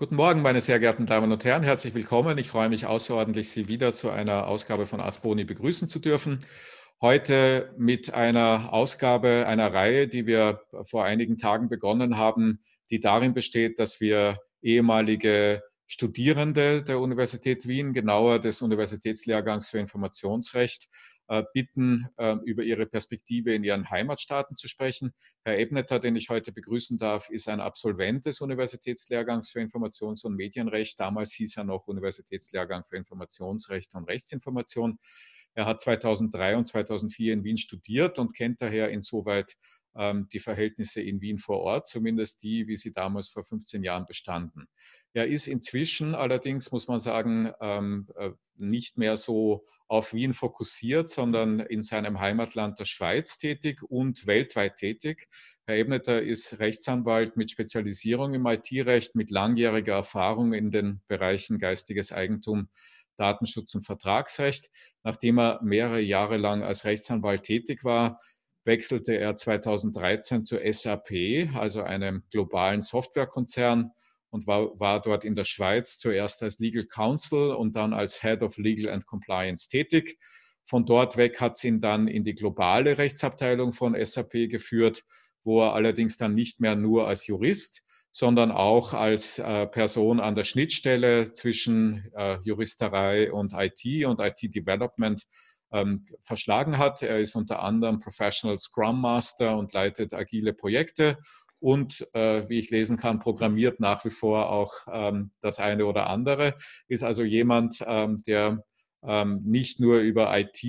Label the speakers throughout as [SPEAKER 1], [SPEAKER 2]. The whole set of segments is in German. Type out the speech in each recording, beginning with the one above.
[SPEAKER 1] Guten Morgen, meine sehr geehrten Damen und Herren. Herzlich willkommen. Ich freue mich außerordentlich, Sie wieder zu einer Ausgabe von Asboni begrüßen zu dürfen. Heute mit einer Ausgabe einer Reihe, die wir vor einigen Tagen begonnen haben, die darin besteht, dass wir ehemalige Studierende der Universität Wien, genauer des Universitätslehrgangs für Informationsrecht, bitten, äh, über ihre Perspektive in ihren Heimatstaaten zu sprechen. Herr Ebneter, den ich heute begrüßen darf, ist ein Absolvent des Universitätslehrgangs für Informations- und Medienrecht. Damals hieß er noch Universitätslehrgang für Informationsrecht und Rechtsinformation. Er hat 2003 und 2004 in Wien studiert und kennt daher insoweit ähm, die Verhältnisse in Wien vor Ort, zumindest die, wie sie damals vor 15 Jahren bestanden. Er ist inzwischen allerdings, muss man sagen, ähm, äh, nicht mehr so auf Wien fokussiert, sondern in seinem Heimatland der Schweiz tätig und weltweit tätig. Herr Ebneter ist Rechtsanwalt mit Spezialisierung im IT-Recht, mit langjähriger Erfahrung in den Bereichen geistiges Eigentum, Datenschutz und Vertragsrecht. Nachdem er mehrere Jahre lang als Rechtsanwalt tätig war, wechselte er 2013 zur SAP, also einem globalen Softwarekonzern und war, war dort in der Schweiz zuerst als Legal Counsel und dann als Head of Legal and Compliance tätig. Von dort weg hat es ihn dann in die globale Rechtsabteilung von SAP geführt, wo er allerdings dann nicht mehr nur als Jurist, sondern auch als äh, Person an der Schnittstelle zwischen äh, Juristerei und IT und IT-Development ähm, verschlagen hat. Er ist unter anderem Professional Scrum Master und leitet agile Projekte und, äh, wie ich lesen kann, programmiert nach wie vor auch ähm, das eine oder andere. Ist also jemand, ähm, der ähm, nicht nur über IT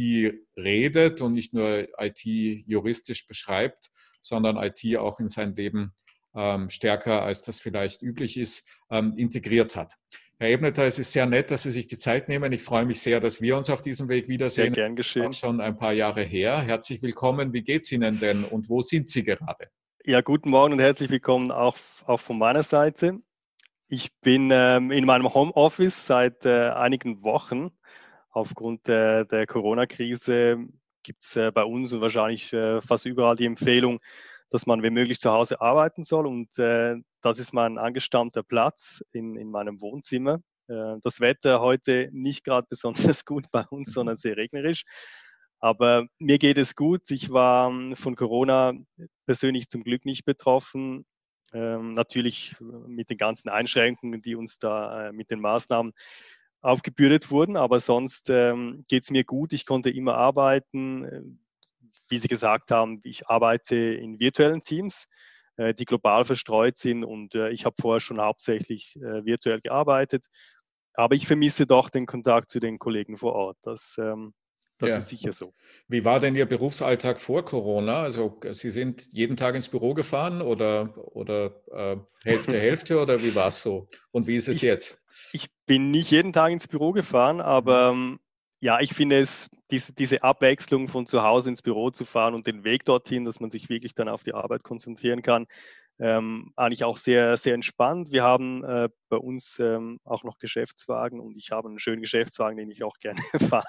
[SPEAKER 1] redet und nicht nur IT juristisch beschreibt, sondern IT auch in sein Leben ähm, stärker, als das vielleicht üblich ist, ähm, integriert hat. Herr Ebneter, es ist sehr nett, dass Sie sich die Zeit nehmen. Ich freue mich sehr, dass wir uns auf diesem Weg wiedersehen.
[SPEAKER 2] Sehr gern geschehen.
[SPEAKER 1] Das ist schon ein paar Jahre her. Herzlich willkommen. Wie geht es Ihnen denn und wo sind Sie gerade?
[SPEAKER 2] Ja, guten Morgen und herzlich willkommen auch, auch von meiner Seite. Ich bin ähm, in meinem Homeoffice seit äh, einigen Wochen. Aufgrund der, der Corona-Krise gibt es äh, bei uns und wahrscheinlich äh, fast überall die Empfehlung, dass man wenn möglich zu Hause arbeiten soll. Und äh, das ist mein angestammter Platz in, in meinem Wohnzimmer. Äh, das Wetter heute nicht gerade besonders gut bei uns, sondern sehr regnerisch. Aber mir geht es gut. Ich war ähm, von Corona persönlich zum Glück nicht betroffen. Ähm, natürlich mit den ganzen Einschränkungen, die uns da äh, mit den Maßnahmen aufgebürdet wurden. Aber sonst ähm, geht es mir gut. Ich konnte immer arbeiten. Wie Sie gesagt haben, ich arbeite in virtuellen Teams, äh, die global verstreut sind. Und äh, ich habe vorher schon hauptsächlich äh, virtuell gearbeitet. Aber ich vermisse doch den Kontakt zu den Kollegen vor Ort. Das ähm, das ja. ist sicher so.
[SPEAKER 1] Wie war denn Ihr Berufsalltag vor Corona? Also Sie sind jeden Tag ins Büro gefahren oder, oder äh, Hälfte, Hälfte oder wie war es so? Und wie ist es
[SPEAKER 2] ich,
[SPEAKER 1] jetzt?
[SPEAKER 2] Ich bin nicht jeden Tag ins Büro gefahren, aber mhm. ähm, ja, ich finde es, diese, diese Abwechslung von zu Hause ins Büro zu fahren und den Weg dorthin, dass man sich wirklich dann auf die Arbeit konzentrieren kann, ähm, eigentlich auch sehr, sehr entspannt. Wir haben äh, bei uns ähm, auch noch Geschäftswagen und ich habe einen schönen Geschäftswagen, den ich auch gerne fahre.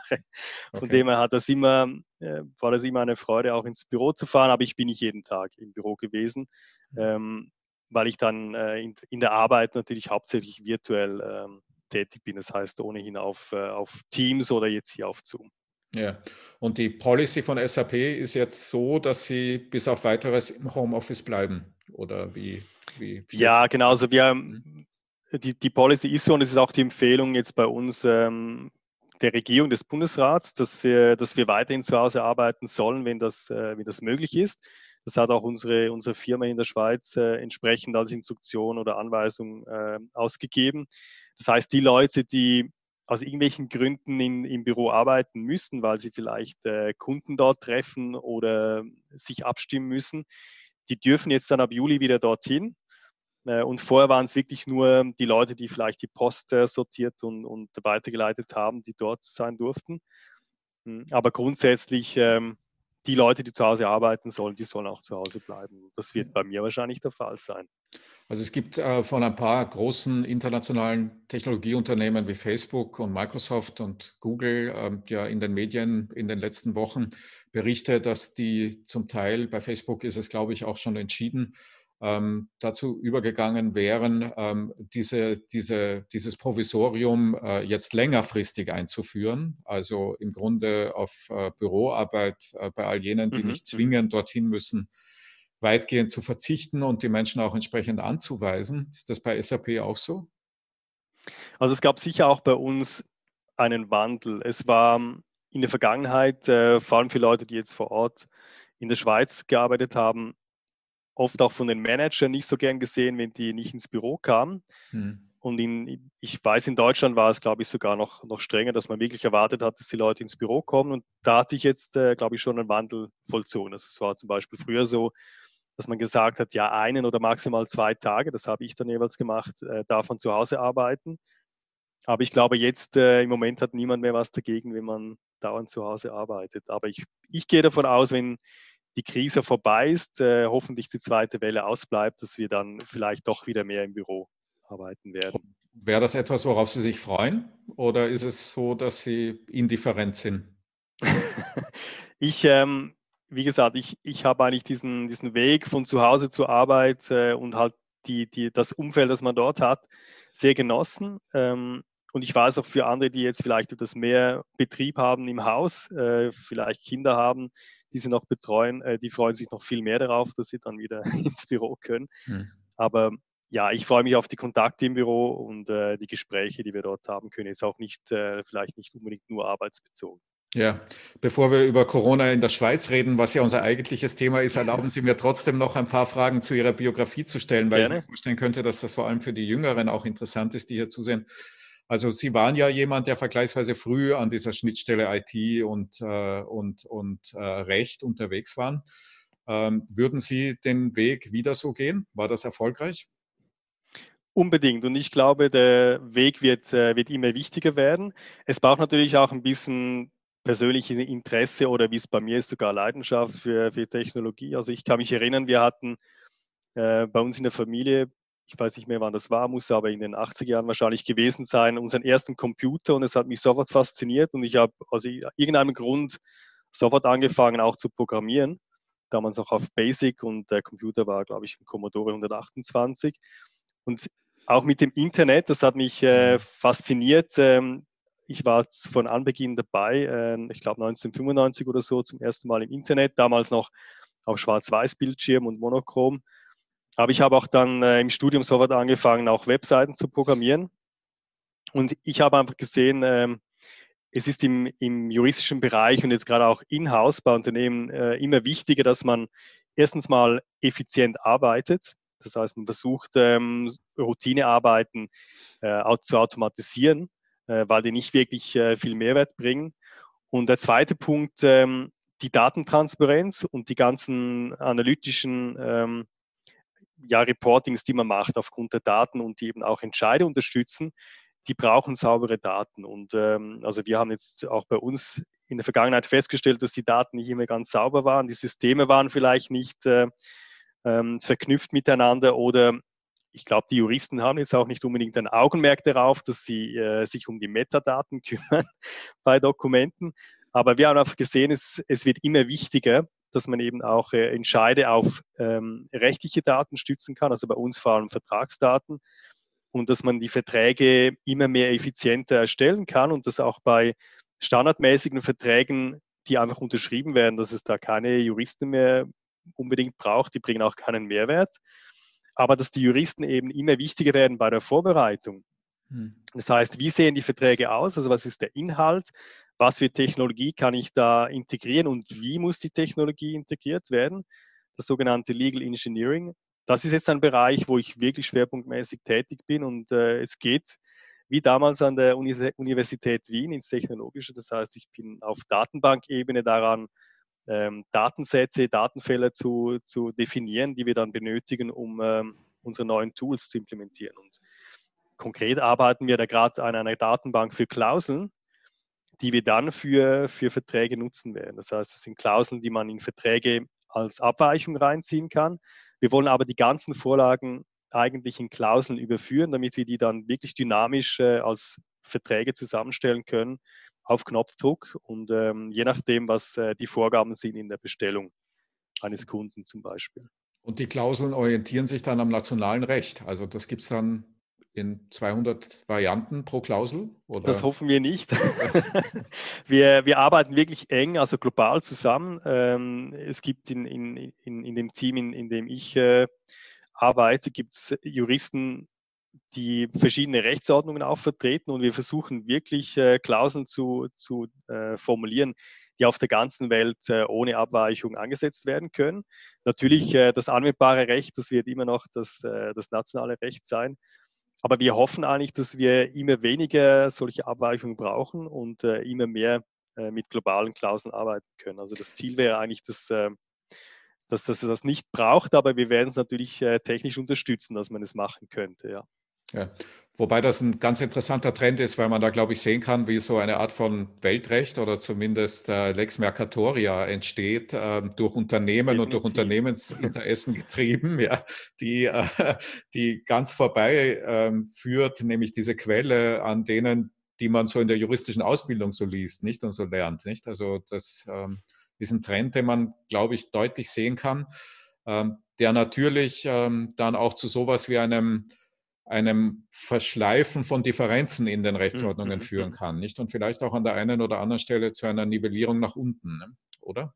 [SPEAKER 2] Von okay. dem her hat das immer, äh, war das immer eine Freude, auch ins Büro zu fahren, aber ich bin nicht jeden Tag im Büro gewesen, mhm. ähm, weil ich dann äh, in, in, der Arbeit natürlich hauptsächlich virtuell ähm, tätig bin. Das heißt ohnehin auf, äh, auf Teams oder jetzt hier auf Zoom.
[SPEAKER 1] Ja, und die Policy von SAP ist jetzt so, dass Sie bis auf weiteres im Homeoffice bleiben. Oder wie? wie
[SPEAKER 2] ja, genau. Also wir, mhm. die, die Policy ist so und es ist auch die Empfehlung jetzt bei uns ähm, der Regierung des Bundesrats, dass wir, dass wir weiterhin zu Hause arbeiten sollen, wenn das, äh, wenn das möglich ist. Das hat auch unsere, unsere Firma in der Schweiz äh, entsprechend als Instruktion oder Anweisung äh, ausgegeben. Das heißt, die Leute, die aus irgendwelchen Gründen in, im Büro arbeiten müssen, weil sie vielleicht äh, Kunden dort treffen oder sich abstimmen müssen, die dürfen jetzt dann ab Juli wieder dorthin. Äh, und vorher waren es wirklich nur die Leute, die vielleicht die Post äh, sortiert und, und weitergeleitet haben, die dort sein durften. Hm, aber grundsätzlich ähm, die Leute, die zu Hause arbeiten sollen, die sollen auch zu Hause bleiben. Das wird bei mir wahrscheinlich der Fall sein.
[SPEAKER 1] Also es gibt äh, von ein paar großen internationalen Technologieunternehmen wie Facebook und Microsoft und Google äh, ja in den Medien in den letzten Wochen Berichte, dass die zum Teil, bei Facebook ist es glaube ich auch schon entschieden, ähm, dazu übergegangen wären, ähm, diese, diese, dieses Provisorium äh, jetzt längerfristig einzuführen. Also im Grunde auf äh, Büroarbeit äh, bei all jenen, die mhm. nicht mhm. zwingend dorthin müssen, weitgehend zu verzichten und die Menschen auch entsprechend anzuweisen. Ist das bei SAP auch so?
[SPEAKER 2] Also es gab sicher auch bei uns einen Wandel. Es war in der Vergangenheit, äh, vor allem für Leute, die jetzt vor Ort in der Schweiz gearbeitet haben, oft auch von den Managern nicht so gern gesehen, wenn die nicht ins Büro kamen. Mhm. Und in, ich weiß, in Deutschland war es, glaube ich, sogar noch, noch strenger, dass man wirklich erwartet hat, dass die Leute ins Büro kommen. Und da hat sich jetzt, äh, glaube ich, schon ein Wandel vollzogen. Also es war zum Beispiel früher so, dass man gesagt hat, ja, einen oder maximal zwei Tage, das habe ich dann jeweils gemacht, äh, darf man zu Hause arbeiten. Aber ich glaube, jetzt äh, im Moment hat niemand mehr was dagegen, wenn man dauernd zu Hause arbeitet. Aber ich, ich gehe davon aus, wenn die Krise vorbei ist, äh, hoffentlich die zweite Welle ausbleibt, dass wir dann vielleicht doch wieder mehr im Büro arbeiten werden.
[SPEAKER 1] Wäre das etwas, worauf Sie sich freuen? Oder ist es so, dass Sie indifferent sind?
[SPEAKER 2] ich, ähm, wie gesagt, ich, ich habe eigentlich diesen, diesen Weg von zu Hause zur Arbeit äh, und halt die, die, das Umfeld, das man dort hat, sehr genossen. Ähm, und ich weiß auch für andere, die jetzt vielleicht etwas mehr Betrieb haben im Haus, äh, vielleicht Kinder haben, die sie noch betreuen, äh, die freuen sich noch viel mehr darauf, dass sie dann wieder ins Büro können. Mhm. Aber ja, ich freue mich auf die Kontakte im Büro und äh, die Gespräche, die wir dort haben können. Ist auch nicht, äh, vielleicht nicht unbedingt nur arbeitsbezogen.
[SPEAKER 1] Ja, bevor wir über Corona in der Schweiz reden, was ja unser eigentliches Thema ist, erlauben Sie mir trotzdem noch ein paar Fragen zu Ihrer Biografie zu stellen, weil Gerne. ich mir vorstellen könnte, dass das vor allem für die Jüngeren auch interessant ist, die hier zusehen. Also Sie waren ja jemand, der vergleichsweise früh an dieser Schnittstelle IT und, äh, und, und äh, Recht unterwegs waren. Ähm, würden Sie den Weg wieder so gehen? War das erfolgreich?
[SPEAKER 2] Unbedingt. Und ich glaube, der Weg wird, äh, wird immer wichtiger werden. Es braucht natürlich auch ein bisschen persönliches Interesse oder wie es bei mir ist, sogar Leidenschaft für, für Technologie. Also ich kann mich erinnern, wir hatten äh, bei uns in der Familie ich weiß nicht mehr, wann das war, muss aber in den 80er Jahren wahrscheinlich gewesen sein, unseren ersten Computer und es hat mich sofort fasziniert und ich habe aus irgendeinem Grund sofort angefangen auch zu programmieren. Damals noch auf Basic und der Computer war, glaube ich, ein Commodore 128. Und auch mit dem Internet, das hat mich äh, fasziniert. Ähm, ich war von Anbeginn dabei, äh, ich glaube 1995 oder so, zum ersten Mal im Internet, damals noch auf Schwarz-Weiß-Bildschirm und Monochrom. Aber ich habe auch dann äh, im Studium sofort angefangen, auch Webseiten zu programmieren. Und ich habe einfach gesehen, ähm, es ist im, im, juristischen Bereich und jetzt gerade auch in-house bei Unternehmen äh, immer wichtiger, dass man erstens mal effizient arbeitet. Das heißt, man versucht, ähm, Routinearbeiten äh, zu automatisieren, weil die nicht wirklich äh, viel Mehrwert bringen. Und der zweite Punkt, ähm, die Datentransparenz und die ganzen analytischen ähm, ja, Reportings, die man macht aufgrund der Daten und die eben auch Entscheide unterstützen, die brauchen saubere Daten. Und ähm, also wir haben jetzt auch bei uns in der Vergangenheit festgestellt, dass die Daten nicht immer ganz sauber waren, die Systeme waren vielleicht nicht äh, ähm, verknüpft miteinander oder ich glaube, die Juristen haben jetzt auch nicht unbedingt ein Augenmerk darauf, dass sie äh, sich um die Metadaten kümmern bei Dokumenten. Aber wir haben einfach gesehen, es, es wird immer wichtiger, dass man eben auch äh, Entscheide auf ähm, rechtliche Daten stützen kann, also bei uns vor allem Vertragsdaten und dass man die Verträge immer mehr effizienter erstellen kann und dass auch bei standardmäßigen Verträgen, die einfach unterschrieben werden, dass es da keine Juristen mehr unbedingt braucht, die bringen auch keinen Mehrwert, aber dass die Juristen eben immer wichtiger werden bei der Vorbereitung. Hm. Das heißt, wie sehen die Verträge aus? Also was ist der Inhalt? was für Technologie kann ich da integrieren und wie muss die Technologie integriert werden. Das sogenannte Legal Engineering. Das ist jetzt ein Bereich, wo ich wirklich schwerpunktmäßig tätig bin und äh, es geht wie damals an der Uni Universität Wien ins Technologische. Das heißt, ich bin auf Datenbankebene daran, ähm, Datensätze, Datenfälle zu, zu definieren, die wir dann benötigen, um ähm, unsere neuen Tools zu implementieren. Und konkret arbeiten wir da gerade an einer Datenbank für Klauseln, die wir dann für, für Verträge nutzen werden. Das heißt, es sind Klauseln, die man in Verträge als Abweichung reinziehen kann. Wir wollen aber die ganzen Vorlagen eigentlich in Klauseln überführen, damit wir die dann wirklich dynamisch äh, als Verträge zusammenstellen können auf Knopfdruck und ähm, je nachdem, was äh, die Vorgaben sind in der Bestellung eines Kunden zum Beispiel.
[SPEAKER 1] Und die Klauseln orientieren sich dann am nationalen Recht. Also das gibt es dann in 200 Varianten pro Klausel?
[SPEAKER 2] Oder? Das hoffen wir nicht. wir, wir arbeiten wirklich eng, also global zusammen. Ähm, es gibt in, in, in, in dem Team, in, in dem ich äh, arbeite, gibt es Juristen, die verschiedene Rechtsordnungen auch vertreten und wir versuchen wirklich äh, Klauseln zu, zu äh, formulieren, die auf der ganzen Welt äh, ohne Abweichung angesetzt werden können. Natürlich äh, das anwendbare Recht, das wird immer noch das, äh, das nationale Recht sein. Aber wir hoffen eigentlich, dass wir immer weniger solche Abweichungen brauchen und äh, immer mehr mit globalen Klauseln arbeiten können. Also das Ziel wäre eigentlich, dass, dass, dass es das nicht braucht, aber wir werden es natürlich äh, technisch unterstützen, dass man es machen könnte. Ja.
[SPEAKER 1] Ja. Wobei das ein ganz interessanter Trend ist, weil man da, glaube ich, sehen kann, wie so eine Art von Weltrecht oder zumindest äh, Lex Mercatoria entsteht, äh, durch Unternehmen Definitiv. und durch Unternehmensinteressen getrieben, ja, die, äh, die ganz vorbei ähm, führt, nämlich diese Quelle an denen, die man so in der juristischen Ausbildung so liest, nicht und so lernt. Nicht? Also das ähm, ist ein Trend, den man, glaube ich, deutlich sehen kann, ähm, der natürlich dann auch zu sowas wie einem einem Verschleifen von Differenzen in den Rechtsordnungen mhm. führen kann, nicht? Und vielleicht auch an der einen oder anderen Stelle zu einer Nivellierung nach unten, ne? oder?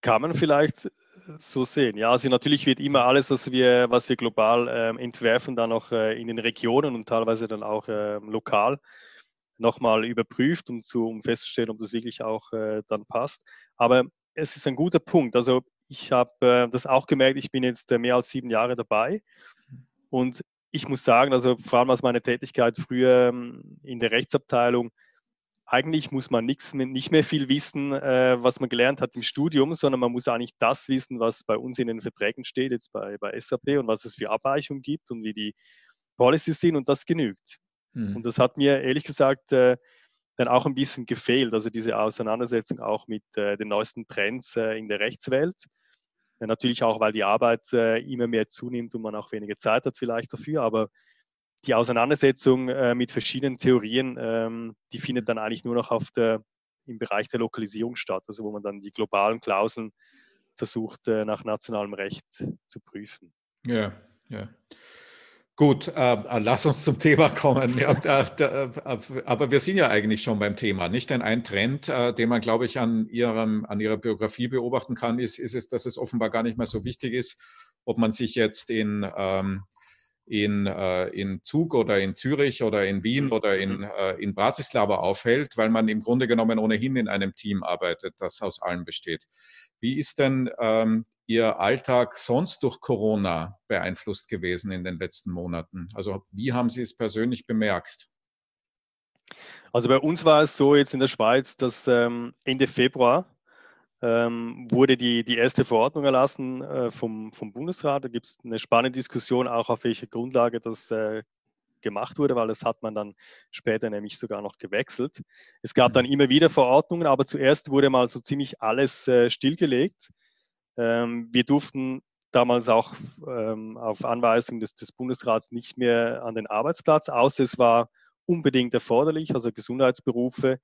[SPEAKER 2] Kann man vielleicht so sehen. Ja, also natürlich wird immer alles, was wir, was wir global äh, entwerfen, dann auch äh, in den Regionen und teilweise dann auch äh, lokal nochmal überprüft, um, zu, um festzustellen, ob das wirklich auch äh, dann passt. Aber es ist ein guter Punkt. Also ich habe äh, das auch gemerkt, ich bin jetzt äh, mehr als sieben Jahre dabei und ich muss sagen, also vor allem aus meiner Tätigkeit früher ähm, in der Rechtsabteilung, eigentlich muss man nichts, nicht mehr viel wissen, äh, was man gelernt hat im Studium, sondern man muss eigentlich das wissen, was bei uns in den Verträgen steht, jetzt bei, bei SAP und was es für Abweichungen gibt und wie die Policies sind und das genügt. Mhm. Und das hat mir ehrlich gesagt äh, dann auch ein bisschen gefehlt, also diese Auseinandersetzung auch mit äh, den neuesten Trends in der Rechtswelt. Natürlich auch, weil die Arbeit äh, immer mehr zunimmt und man auch weniger Zeit hat vielleicht dafür, aber die Auseinandersetzung äh, mit verschiedenen Theorien, ähm, die findet dann eigentlich nur noch auf der, im Bereich der Lokalisierung statt, also wo man dann die globalen Klauseln versucht, äh, nach nationalem Recht zu prüfen.
[SPEAKER 1] Ja, ja. Gut, äh, lass uns zum Thema kommen. Ja, da, da, äh, aber wir sind ja eigentlich schon beim Thema. Nicht denn ein Trend, äh, den man, glaube ich, an, ihrem, an Ihrer Biografie beobachten kann, ist, ist es, dass es offenbar gar nicht mehr so wichtig ist, ob man sich jetzt in, ähm, in, äh, in Zug oder in Zürich oder in Wien oder in, äh, in Bratislava aufhält, weil man im Grunde genommen ohnehin in einem Team arbeitet, das aus allen besteht. Wie ist denn ähm, Ihr Alltag sonst durch Corona beeinflusst gewesen in den letzten Monaten? Also wie haben Sie es persönlich bemerkt?
[SPEAKER 2] Also bei uns war es so jetzt in der Schweiz, dass ähm, Ende Februar ähm, wurde die, die erste Verordnung erlassen äh, vom, vom Bundesrat. Da gibt es eine spannende Diskussion auch, auf welche Grundlage das äh, gemacht wurde, weil das hat man dann später nämlich sogar noch gewechselt. Es gab dann mhm. immer wieder Verordnungen, aber zuerst wurde mal so ziemlich alles äh, stillgelegt. Ähm, wir durften damals auch ähm, auf Anweisung des, des, Bundesrats nicht mehr an den Arbeitsplatz, außer es war unbedingt erforderlich, also Gesundheitsberufe.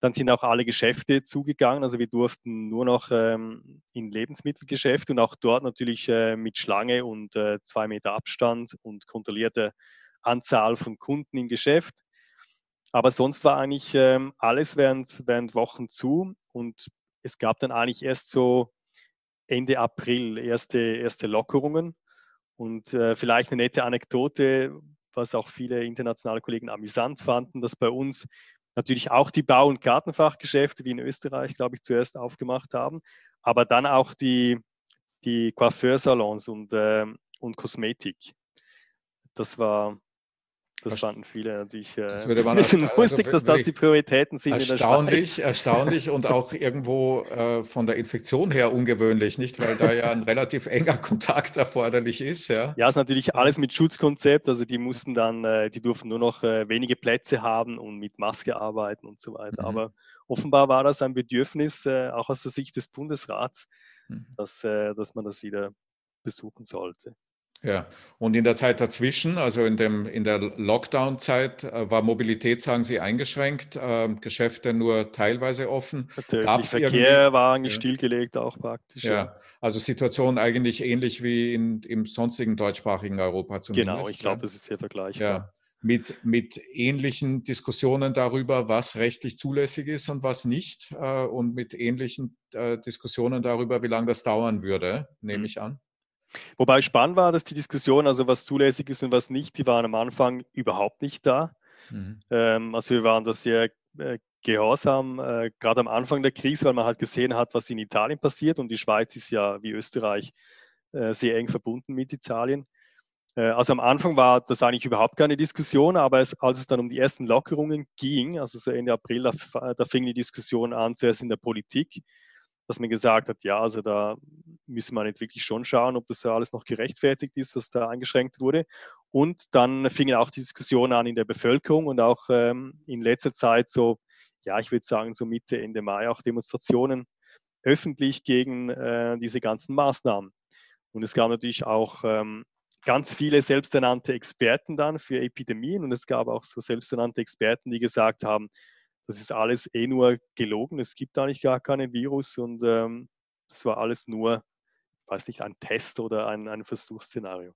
[SPEAKER 2] Dann sind auch alle Geschäfte zugegangen, also wir durften nur noch ähm, in Lebensmittelgeschäfte und auch dort natürlich äh, mit Schlange und äh, zwei Meter Abstand und kontrollierte Anzahl von Kunden im Geschäft. Aber sonst war eigentlich ähm, alles während, während Wochen zu und es gab dann eigentlich erst so Ende April erste, erste Lockerungen. Und äh, vielleicht eine nette Anekdote, was auch viele internationale Kollegen amüsant fanden, dass bei uns natürlich auch die Bau- und Gartenfachgeschäfte, wie in Österreich, glaube ich, zuerst aufgemacht haben, aber dann auch die, die Coiffeursalons und, äh, und Kosmetik. Das war, das fanden viele natürlich äh, das würde man ein bisschen also lustig, dass das die Prioritäten sind.
[SPEAKER 1] Erstaunlich, erstaunlich und auch irgendwo äh, von der Infektion her ungewöhnlich, nicht? Weil da ja ein relativ enger Kontakt erforderlich ist. Ja,
[SPEAKER 2] ja ist natürlich alles mit Schutzkonzept. Also die mussten dann, äh, die durften nur noch äh, wenige Plätze haben und mit Maske arbeiten und so weiter. Mhm. Aber offenbar war das ein Bedürfnis, äh, auch aus der Sicht des Bundesrats, mhm. dass, äh, dass man das wieder besuchen sollte.
[SPEAKER 1] Ja, und in der Zeit dazwischen, also in, dem, in der Lockdown-Zeit, äh, war Mobilität, sagen Sie, eingeschränkt, äh, Geschäfte nur teilweise offen.
[SPEAKER 2] Gab's Verkehr war eigentlich ja. stillgelegt auch praktisch.
[SPEAKER 1] Ja, ja. also Situation eigentlich ähnlich wie in, im sonstigen deutschsprachigen Europa
[SPEAKER 2] zumindest. Genau, ich glaube, das ist sehr vergleichbar.
[SPEAKER 1] Ja. Mit, mit ähnlichen Diskussionen darüber, was rechtlich zulässig ist und was nicht äh, und mit ähnlichen äh, Diskussionen darüber, wie lange das dauern würde, nehme mhm. ich an.
[SPEAKER 2] Wobei spannend war, dass die Diskussion, also was zulässig ist und was nicht, die waren am Anfang überhaupt nicht da. Mhm. Ähm, also wir waren da sehr äh, gehorsam, äh, gerade am Anfang der Krise, weil man halt gesehen hat, was in Italien passiert und die Schweiz ist ja wie Österreich äh, sehr eng verbunden mit Italien. Äh, also am Anfang war das eigentlich überhaupt keine Diskussion, aber es, als es dann um die ersten Lockerungen ging, also so Ende April, da, da fing die Diskussion an, zuerst in der Politik dass man gesagt hat, ja, also da müssen wir nicht wirklich schon schauen, ob das ja alles noch gerechtfertigt ist, was da eingeschränkt wurde. Und dann fingen auch die Diskussionen an in der Bevölkerung und auch ähm, in letzter Zeit so, ja, ich würde sagen, so Mitte, Ende Mai auch Demonstrationen öffentlich gegen äh, diese ganzen Maßnahmen. Und es gab natürlich auch ähm, ganz viele selbsternannte Experten dann für Epidemien und es gab auch so selbsternannte Experten, die gesagt haben, das ist alles eh nur gelogen. Es gibt eigentlich gar keinen Virus und ähm, das war alles nur, ich weiß nicht, ein Test oder ein, ein Versuchsszenario.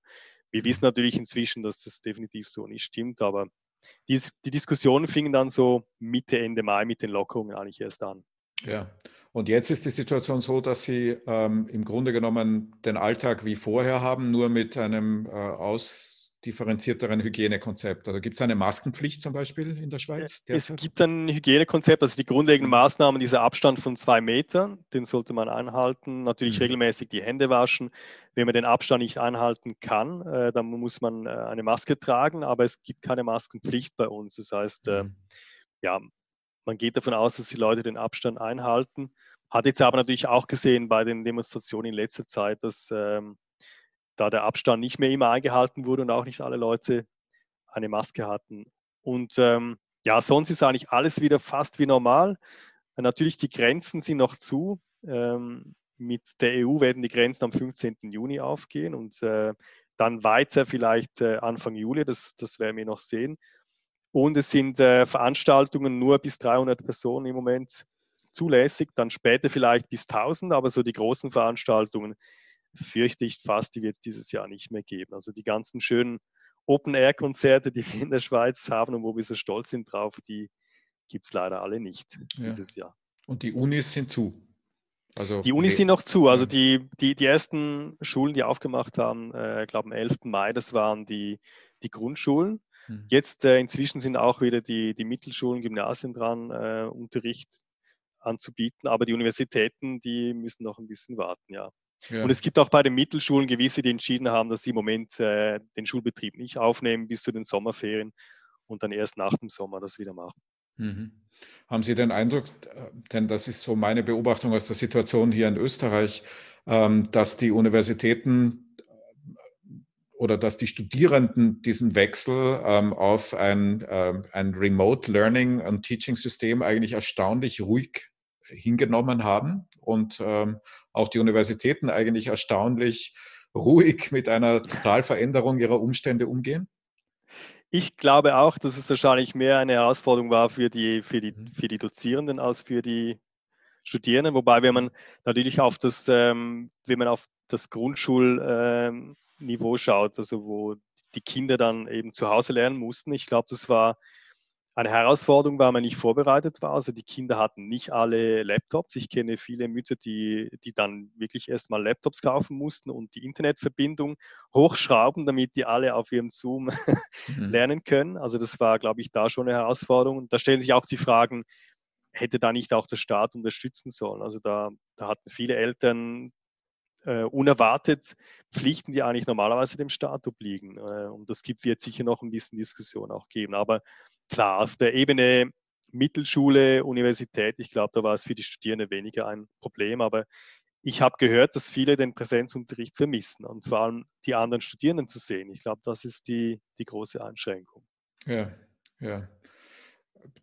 [SPEAKER 2] Wir wissen natürlich inzwischen, dass das definitiv so nicht stimmt, aber die, die Diskussionen fingen dann so Mitte, Ende Mai mit den Lockerungen eigentlich erst an.
[SPEAKER 1] Ja, und jetzt ist die Situation so, dass Sie ähm, im Grunde genommen den Alltag wie vorher haben, nur mit einem äh, aus differenzierteren Hygienekonzept? Also gibt es eine Maskenpflicht zum Beispiel in der Schweiz?
[SPEAKER 2] Derzeit? Es gibt ein Hygienekonzept, also die grundlegenden Maßnahmen, dieser Abstand von zwei Metern, den sollte man einhalten. Natürlich mhm. regelmäßig die Hände waschen. Wenn man den Abstand nicht einhalten kann, äh, dann muss man äh, eine Maske tragen, aber es gibt keine Maskenpflicht bei uns. Das heißt, äh, mhm. ja, man geht davon aus, dass die Leute den Abstand einhalten. Hat jetzt aber natürlich auch gesehen bei den Demonstrationen in letzter Zeit, dass ähm, da der Abstand nicht mehr immer eingehalten wurde und auch nicht alle Leute eine Maske hatten. Und ähm, ja, sonst ist eigentlich alles wieder fast wie normal. Natürlich, die Grenzen sind noch zu. Ähm, mit der EU werden die Grenzen am 15. Juni aufgehen und äh, dann weiter vielleicht äh, Anfang Juli, das, das werden wir noch sehen. Und es sind äh, Veranstaltungen nur bis 300 Personen im Moment zulässig, dann später vielleicht bis 1000, aber so die großen Veranstaltungen, fürchte ich fast, die wird es dieses Jahr nicht mehr geben. Also die ganzen schönen Open-Air-Konzerte, die wir in der Schweiz haben und wo wir so stolz sind drauf, die gibt es leider alle nicht ja. dieses Jahr.
[SPEAKER 1] Und die Unis sind zu.
[SPEAKER 2] Also die Unis sind noch zu. Also die, die, die ersten Schulen, die aufgemacht haben, äh, ich glaube am 11. Mai, das waren die, die Grundschulen. Mhm. Jetzt äh, inzwischen sind auch wieder die, die Mittelschulen, Gymnasien dran, äh, Unterricht anzubieten. Aber die Universitäten, die müssen noch ein bisschen warten, ja. Ja. Und es gibt auch bei den Mittelschulen gewisse, die entschieden haben, dass sie im Moment äh, den Schulbetrieb nicht aufnehmen bis zu den Sommerferien und dann erst nach dem Sommer das wieder machen.
[SPEAKER 1] Mhm. Haben Sie den Eindruck, denn das ist so meine Beobachtung aus der Situation hier in Österreich, ähm, dass die Universitäten äh, oder dass die Studierenden diesen Wechsel ähm, auf ein, ähm, ein Remote Learning und Teaching System eigentlich erstaunlich ruhig hingenommen haben und ähm, auch die Universitäten eigentlich erstaunlich ruhig mit einer Totalveränderung ihrer Umstände umgehen?
[SPEAKER 2] Ich glaube auch, dass es wahrscheinlich mehr eine Herausforderung war für die, für die, mhm. für die Dozierenden als für die Studierenden. Wobei, wenn man natürlich auf das, ähm, wenn man auf das Grundschulniveau ähm, schaut, also wo die Kinder dann eben zu Hause lernen mussten, ich glaube, das war eine Herausforderung, weil man nicht vorbereitet war. Also die Kinder hatten nicht alle Laptops. Ich kenne viele Mütter, die, die dann wirklich erstmal Laptops kaufen mussten und die Internetverbindung hochschrauben, damit die alle auf ihrem Zoom mhm. lernen können. Also das war, glaube ich, da schon eine Herausforderung. Und da stellen sich auch die Fragen, hätte da nicht auch der Staat unterstützen sollen? Also da, da hatten viele Eltern äh, unerwartet Pflichten, die eigentlich normalerweise dem Staat obliegen. Äh, und das gibt, wird sicher noch ein bisschen Diskussion auch geben. Aber klar, auf der Ebene Mittelschule, Universität, ich glaube, da war es für die Studierenden weniger ein Problem, aber ich habe gehört, dass viele den Präsenzunterricht vermissen und vor allem die anderen Studierenden zu sehen. Ich glaube, das ist die, die große Einschränkung.
[SPEAKER 1] Ja, ja.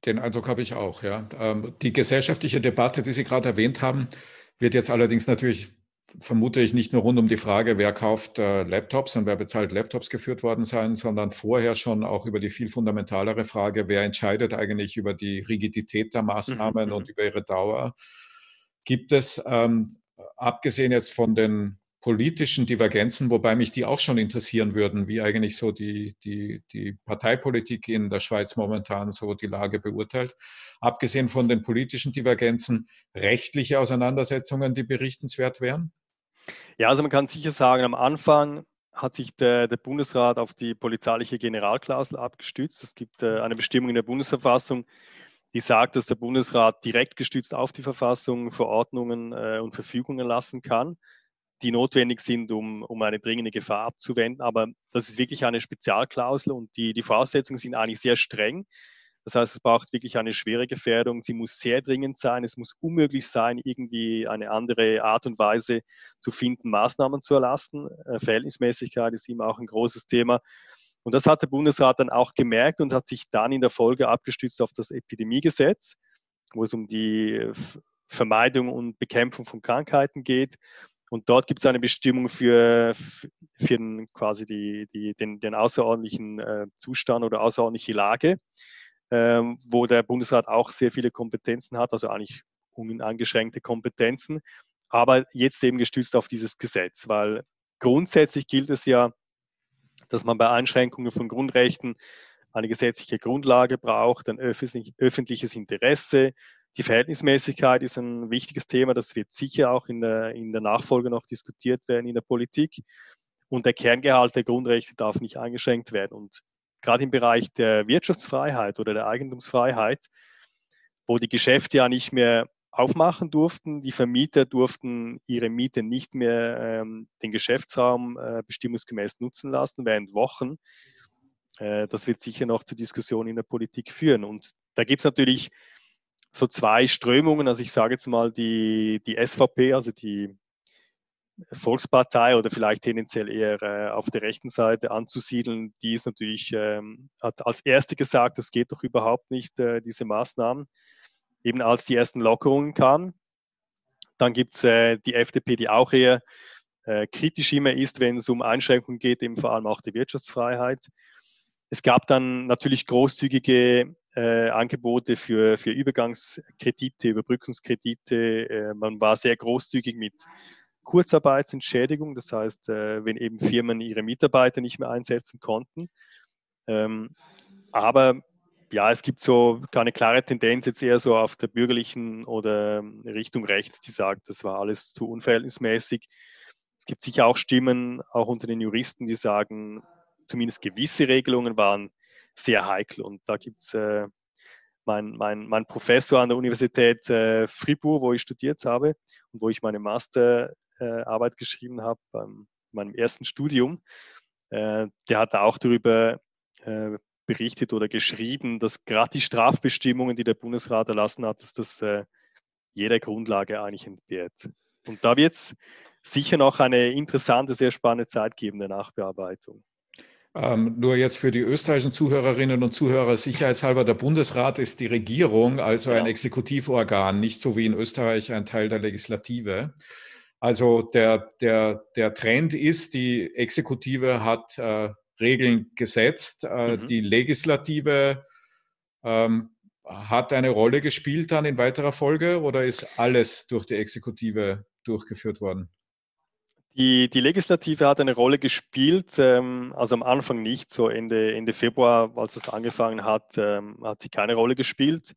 [SPEAKER 1] Den Eindruck habe ich auch, ja. Ähm, die gesellschaftliche Debatte, die Sie gerade erwähnt haben, wird jetzt allerdings natürlich vermute ich, nicht nur rund um die Frage, wer kauft äh, Laptops und wer bezahlt Laptops geführt worden sein, sondern vorher schon auch über die viel fundamentalere Frage, wer entscheidet eigentlich über die Rigidität der Maßnahmen mhm. und über ihre Dauer. Gibt es, ähm, abgesehen jetzt von den politischen Divergenzen, wobei mich die auch schon interessieren würden, wie eigentlich so die, die, die Parteipolitik in der Schweiz momentan so die Lage beurteilt. Abgesehen von den politischen Divergenzen, rechtliche Auseinandersetzungen, die berichtenswert wären?
[SPEAKER 2] Ja, also man kann sicher sagen, am Anfang hat sich der, der Bundesrat auf die polizeiliche Generalklausel abgestützt. Es gibt äh, eine Bestimmung in der Bundesverfassung, die sagt, dass der Bundesrat direkt gestützt auf die Verfassung Verordnungen äh, und Verfügungen lassen kann die notwendig sind, um, um eine dringende Gefahr abzuwenden. Aber das ist wirklich eine Spezialklausel und die, die Voraussetzungen sind eigentlich sehr streng. Das heißt, es braucht wirklich eine schwere Gefährdung. Sie muss sehr dringend sein. Es muss unmöglich sein, irgendwie eine andere Art und Weise zu finden, Maßnahmen zu erlassen. Äh, Verhältnismäßigkeit ist immer auch ein großes Thema. Und das hat der Bundesrat dann auch gemerkt und hat sich dann in der Folge abgestützt auf das Epidemiegesetz, wo es um die Vermeidung und Bekämpfung von Krankheiten geht. Und dort gibt es eine Bestimmung für, für quasi die, die, den, den außerordentlichen äh, Zustand oder außerordentliche Lage, ähm, wo der Bundesrat auch sehr viele Kompetenzen hat, also eigentlich uneingeschränkte Kompetenzen, aber jetzt eben gestützt auf dieses Gesetz, weil grundsätzlich gilt es ja, dass man bei Einschränkungen von Grundrechten eine gesetzliche Grundlage braucht, ein öffentliches Interesse, die Verhältnismäßigkeit ist ein wichtiges Thema, das wird sicher auch in der, in der Nachfolge noch diskutiert werden in der Politik. Und der Kerngehalt der Grundrechte darf nicht eingeschränkt werden. Und gerade im Bereich der Wirtschaftsfreiheit oder der Eigentumsfreiheit, wo die Geschäfte ja nicht mehr aufmachen durften, die Vermieter durften ihre Miete nicht mehr ähm, den Geschäftsraum äh, bestimmungsgemäß nutzen lassen während Wochen. Äh, das wird sicher noch zur Diskussion in der Politik führen. Und da gibt es natürlich so zwei Strömungen. Also ich sage jetzt mal die, die SVP, also die Volkspartei oder vielleicht tendenziell eher äh, auf der rechten Seite anzusiedeln, die ist natürlich, ähm, hat als erste gesagt, das geht doch überhaupt nicht, äh, diese Maßnahmen, eben als die ersten Lockerungen kamen. Dann gibt es äh, die FDP, die auch eher äh, kritisch immer ist, wenn es um Einschränkungen geht, eben vor allem auch die Wirtschaftsfreiheit. Es gab dann natürlich großzügige äh, Angebote für, für Übergangskredite, Überbrückungskredite. Äh, man war sehr großzügig mit Kurzarbeitsentschädigung, das heißt, äh, wenn eben Firmen ihre Mitarbeiter nicht mehr einsetzen konnten. Ähm, aber ja, es gibt so keine klare Tendenz jetzt eher so auf der bürgerlichen oder ähm, Richtung rechts, die sagt, das war alles zu unverhältnismäßig. Es gibt sicher auch Stimmen, auch unter den Juristen, die sagen, zumindest gewisse Regelungen waren sehr heikel. Und da gibt es äh, mein, mein, mein Professor an der Universität äh, Fribourg, wo ich studiert habe und wo ich meine Masterarbeit äh, geschrieben habe, bei meinem ersten Studium. Äh, der hat auch darüber äh, berichtet oder geschrieben, dass gerade die Strafbestimmungen, die der Bundesrat erlassen hat, dass das jeder Grundlage eigentlich entbehrt. Und da wird es sicher noch eine interessante, sehr spannende Zeit geben der Nachbearbeitung.
[SPEAKER 1] Ähm, nur jetzt für die österreichischen Zuhörerinnen und Zuhörer sicherheitshalber, der Bundesrat ist die Regierung, also ein Exekutivorgan, nicht so wie in Österreich ein Teil der Legislative. Also der, der, der Trend ist, die Exekutive hat äh, Regeln gesetzt, äh, mhm. die Legislative ähm, hat eine Rolle gespielt dann in weiterer Folge oder ist alles durch die Exekutive durchgeführt worden?
[SPEAKER 2] Die, die Legislative hat eine Rolle gespielt, ähm, also am Anfang nicht, so Ende, Ende Februar, als es angefangen hat, ähm, hat sie keine Rolle gespielt.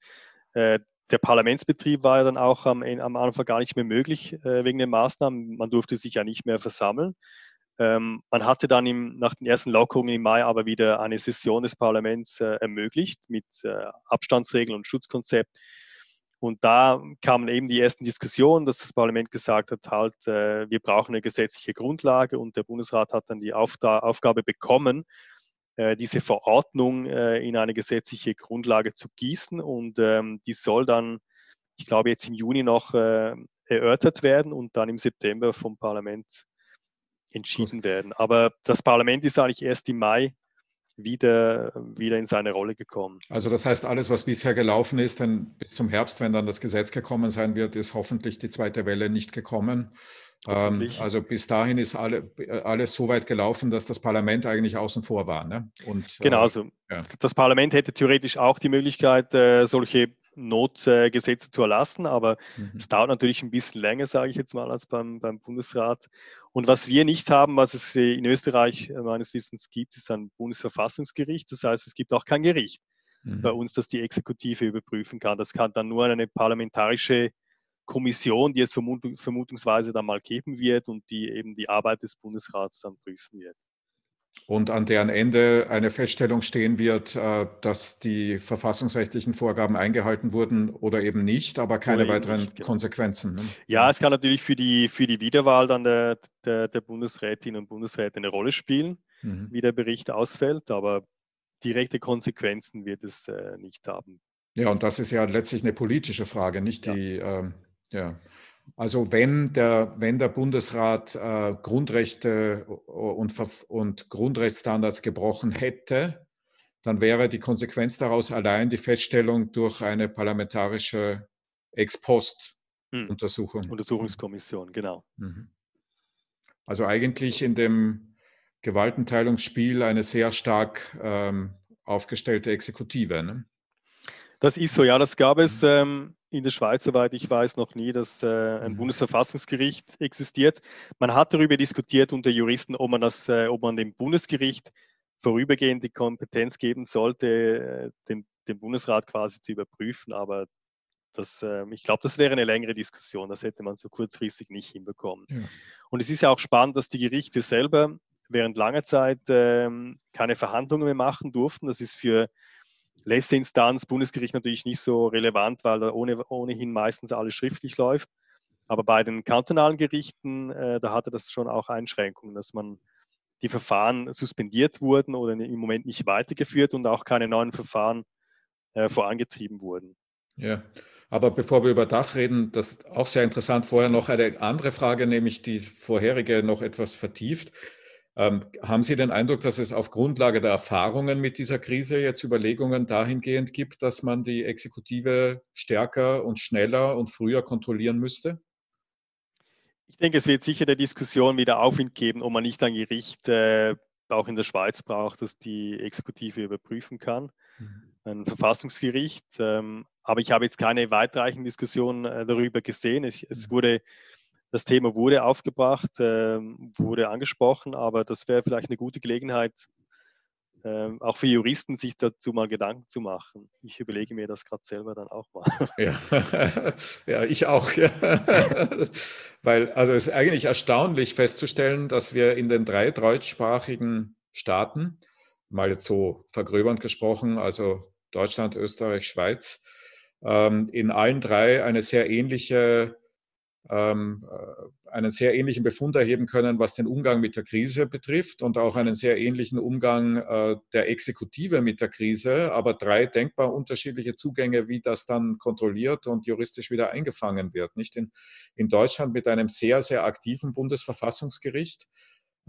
[SPEAKER 2] Äh, der Parlamentsbetrieb war ja dann auch am, am Anfang gar nicht mehr möglich äh, wegen den Maßnahmen. Man durfte sich ja nicht mehr versammeln. Ähm, man hatte dann im, nach den ersten Lockerungen im Mai aber wieder eine Session des Parlaments äh, ermöglicht mit äh, Abstandsregeln und Schutzkonzept. Und da kamen eben die ersten Diskussionen, dass das Parlament gesagt hat, halt, äh, wir brauchen eine gesetzliche Grundlage und der Bundesrat hat dann die Aufda Aufgabe bekommen, diese Verordnung äh, in eine gesetzliche Grundlage zu gießen und ähm, die soll dann, ich glaube, jetzt im Juni noch äh, erörtert werden und dann im September vom Parlament entschieden Gut. werden. Aber das Parlament ist eigentlich erst im Mai wieder, wieder in seine Rolle gekommen.
[SPEAKER 1] Also das heißt, alles, was bisher gelaufen ist, dann bis zum Herbst, wenn dann das Gesetz gekommen sein wird, ist hoffentlich die zweite Welle nicht gekommen. Ähm, also bis dahin ist alle, alles so weit gelaufen, dass das Parlament eigentlich außen vor war. Ne?
[SPEAKER 2] Und, genau, also ja. das Parlament hätte theoretisch auch die Möglichkeit, äh, solche Notgesetze zu erlassen, aber mhm. es dauert natürlich ein bisschen länger, sage ich jetzt mal, als beim, beim Bundesrat. Und was wir nicht haben, was es in Österreich meines Wissens gibt, ist ein Bundesverfassungsgericht. Das heißt, es gibt auch kein Gericht mhm. bei uns, das die Exekutive überprüfen kann. Das kann dann nur eine parlamentarische Kommission, die es vermut vermutungsweise dann mal geben wird und die eben die Arbeit des Bundesrats dann prüfen wird.
[SPEAKER 1] Und an deren Ende eine Feststellung stehen wird, äh, dass die verfassungsrechtlichen Vorgaben eingehalten wurden oder eben nicht, aber keine weiteren nicht, genau. Konsequenzen. Ne?
[SPEAKER 2] Ja, es kann natürlich für die, für die Wiederwahl dann der, der, der Bundesrätinnen und Bundesräte eine Rolle spielen, mhm. wie der Bericht ausfällt, aber direkte Konsequenzen wird es äh, nicht haben.
[SPEAKER 1] Ja, und das ist ja letztlich eine politische Frage, nicht ja. die, ähm, ja. Also wenn der, wenn der Bundesrat äh, Grundrechte und, und Grundrechtsstandards gebrochen hätte, dann wäre die Konsequenz daraus allein die Feststellung durch eine parlamentarische Ex-Post-Untersuchung. Hm.
[SPEAKER 2] Untersuchungskommission, genau. Mhm.
[SPEAKER 1] Also eigentlich in dem Gewaltenteilungsspiel eine sehr stark ähm, aufgestellte Exekutive. Ne?
[SPEAKER 2] Das ist so, ja, das gab es mhm. ähm, in der Schweiz, soweit ich weiß, noch nie, dass äh, ein mhm. Bundesverfassungsgericht existiert. Man hat darüber diskutiert unter Juristen, ob man das, äh, ob man dem Bundesgericht vorübergehend die Kompetenz geben sollte, äh, den, den, Bundesrat quasi zu überprüfen. Aber das, ähm, ich glaube, das wäre eine längere Diskussion. Das hätte man so kurzfristig nicht hinbekommen. Ja. Und es ist ja auch spannend, dass die Gerichte selber während langer Zeit ähm, keine Verhandlungen mehr machen durften. Das ist für letzte Instanz, Bundesgericht natürlich nicht so relevant, weil da ohne, ohnehin meistens alles schriftlich läuft. Aber bei den kantonalen Gerichten, äh, da hatte das schon auch Einschränkungen, dass man die Verfahren suspendiert wurden oder im Moment nicht weitergeführt und auch keine neuen Verfahren äh, vorangetrieben wurden.
[SPEAKER 1] Ja, aber bevor wir über das reden, das ist auch sehr interessant, vorher noch eine andere Frage, nämlich die vorherige noch etwas vertieft. Ähm, haben Sie den Eindruck, dass es auf Grundlage der Erfahrungen mit dieser Krise jetzt Überlegungen dahingehend gibt, dass man die Exekutive stärker und schneller und früher kontrollieren müsste?
[SPEAKER 2] Ich denke, es wird sicher der Diskussion wieder Aufwind geben, ob man nicht ein Gericht äh, auch in der Schweiz braucht, das die Exekutive überprüfen kann. Mhm. Ein Verfassungsgericht. Ähm, aber ich habe jetzt keine weitreichenden Diskussionen äh, darüber gesehen. Es, es mhm. wurde das Thema wurde aufgebracht, äh, wurde angesprochen, aber das wäre vielleicht eine gute Gelegenheit, äh, auch für Juristen sich dazu mal Gedanken zu machen. Ich überlege mir das gerade selber dann auch mal.
[SPEAKER 1] Ja, ja ich auch. Ja. Weil, also es ist eigentlich erstaunlich festzustellen, dass wir in den drei deutschsprachigen Staaten, mal jetzt so vergröbernd gesprochen, also Deutschland, Österreich, Schweiz, ähm, in allen drei eine sehr ähnliche ähm, äh, einen sehr ähnlichen Befund erheben können, was den Umgang mit der Krise betrifft und auch einen sehr ähnlichen Umgang äh, der Exekutive mit der Krise, aber drei denkbar unterschiedliche Zugänge, wie das dann kontrolliert und juristisch wieder eingefangen wird. Nicht in, in Deutschland mit einem sehr, sehr aktiven Bundesverfassungsgericht,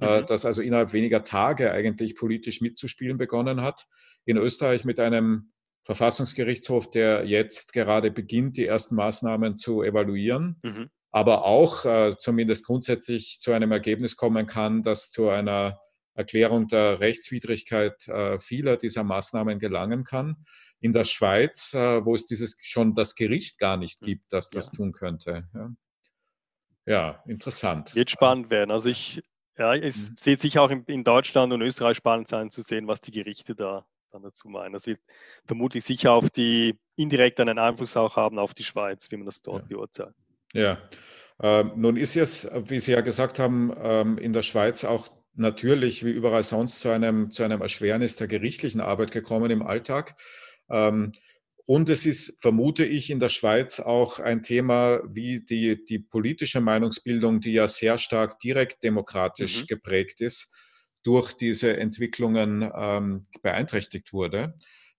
[SPEAKER 1] äh, mhm. das also innerhalb weniger Tage eigentlich politisch mitzuspielen begonnen hat. In Österreich mit einem Verfassungsgerichtshof, der jetzt gerade beginnt, die ersten Maßnahmen zu evaluieren. Mhm aber auch äh, zumindest grundsätzlich zu einem Ergebnis kommen kann, das zu einer Erklärung der Rechtswidrigkeit äh, vieler dieser Maßnahmen gelangen kann. In der Schweiz, äh, wo es dieses schon das Gericht gar nicht hm. gibt, das das ja. tun könnte. Ja. ja, interessant.
[SPEAKER 2] Wird spannend werden. Also ich, ja, es mhm. sehe sich auch in, in, Deutschland und Österreich spannend sein zu sehen, was die Gerichte da dann dazu meinen. Das wird vermutlich sicher auf die indirekt einen Einfluss auch haben auf die Schweiz, wie man das dort ja. beurteilt.
[SPEAKER 1] Ja, ähm, nun ist es, wie Sie ja gesagt haben, ähm, in der Schweiz auch natürlich wie überall sonst zu einem, zu einem Erschwernis der gerichtlichen Arbeit gekommen im Alltag. Ähm, und es ist, vermute ich, in der Schweiz auch ein Thema wie die, die politische Meinungsbildung, die ja sehr stark direkt demokratisch mhm. geprägt ist, durch diese Entwicklungen ähm, beeinträchtigt wurde.